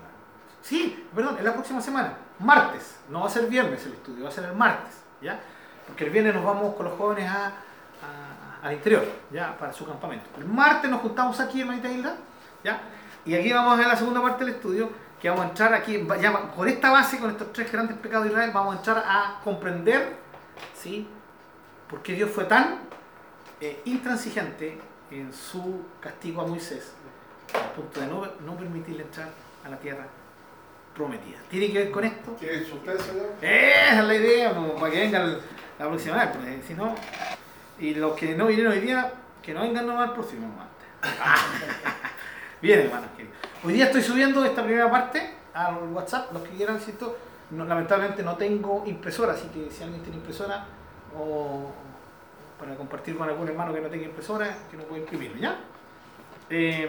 Sí, perdón, es la próxima semana, martes. No va a ser viernes el estudio, va a ser el martes, ¿ya? Porque el viernes nos vamos con los jóvenes a, al interior, ¿ya? Para su campamento. El martes nos juntamos aquí, hermanita Hilda, ¿ya? Y aquí vamos a ver la segunda parte del estudio, que vamos a entrar aquí, ya, con esta base, con estos tres grandes pecados de Israel, vamos a entrar a comprender, ¿sí? Por qué Dios fue tan eh, intransigente en su castigo a Moisés, al punto de no, no permitirle entrar a la tierra prometida. ¿Tiene que ver con esto? ¿Tiene suspenso ya? Esa es la idea, para que vengan la próxima vez. Si no, y los que no vinieron hoy día, que no vengan nomás el próximo martes. Bien, hermanos Hoy día estoy subiendo esta primera parte al WhatsApp, los que quieran, ¿cierto? lamentablemente no tengo impresora, así que si alguien tiene impresora o para compartir con algún hermano que no tenga impresora, que no puede imprimirlo, ¿ya? Eh,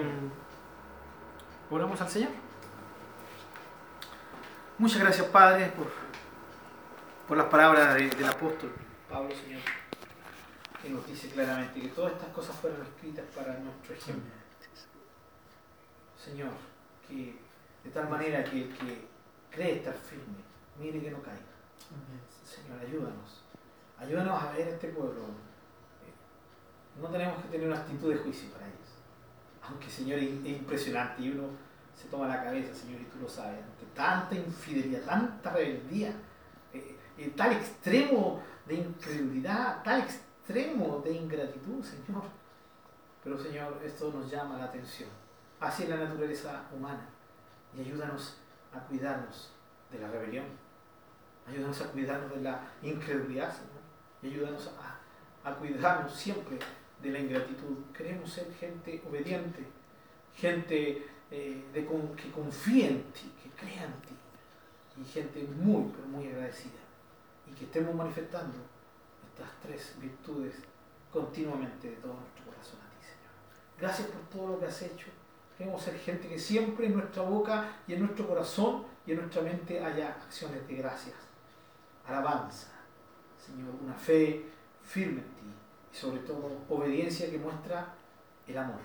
al Señor. Muchas gracias, Padre, por, por las palabras del apóstol Pablo, Señor, que nos dice claramente que todas estas cosas fueron escritas para nuestro ejemplo. Señor, que de tal manera que el que cree estar firme, mire que no caiga. Señor, ayúdanos. Ayúdanos a ver este pueblo. Eh, no tenemos que tener una actitud de juicio para ellos. Aunque, Señor, es impresionante y uno se toma la cabeza, Señor, y tú lo sabes, ante tanta infidelidad, tanta rebeldía, eh, eh, tal extremo de incredulidad, tal extremo de ingratitud, Señor. Pero, Señor, esto nos llama la atención. Es la naturaleza humana. Y ayúdanos a cuidarnos de la rebelión. Ayúdanos a cuidarnos de la incredulidad, Señor. Y ayúdanos a, a cuidarnos siempre de la ingratitud. Queremos ser gente obediente, gente eh, que confíe en ti, que crea en ti. Y gente muy, pero muy agradecida. Y que estemos manifestando estas tres virtudes continuamente de todo nuestro corazón a ti, Señor. Gracias por todo lo que has hecho. Queremos ser gente que siempre en nuestra boca y en nuestro corazón y en nuestra mente haya acciones de gracias, alabanza, Señor, una fe firme en ti y sobre todo obediencia que muestra el amor.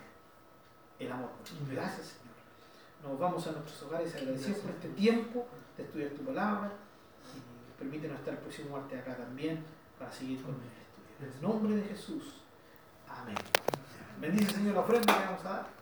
El amor. Gracias, Señor. Nos vamos a nuestros hogares agradecidos por este tiempo de estudiar tu palabra y permítenos estar el próximo martes acá también para seguir con el estudio. En el nombre de Jesús. Amén. Bendice, Señor, la ofrenda que vamos a dar.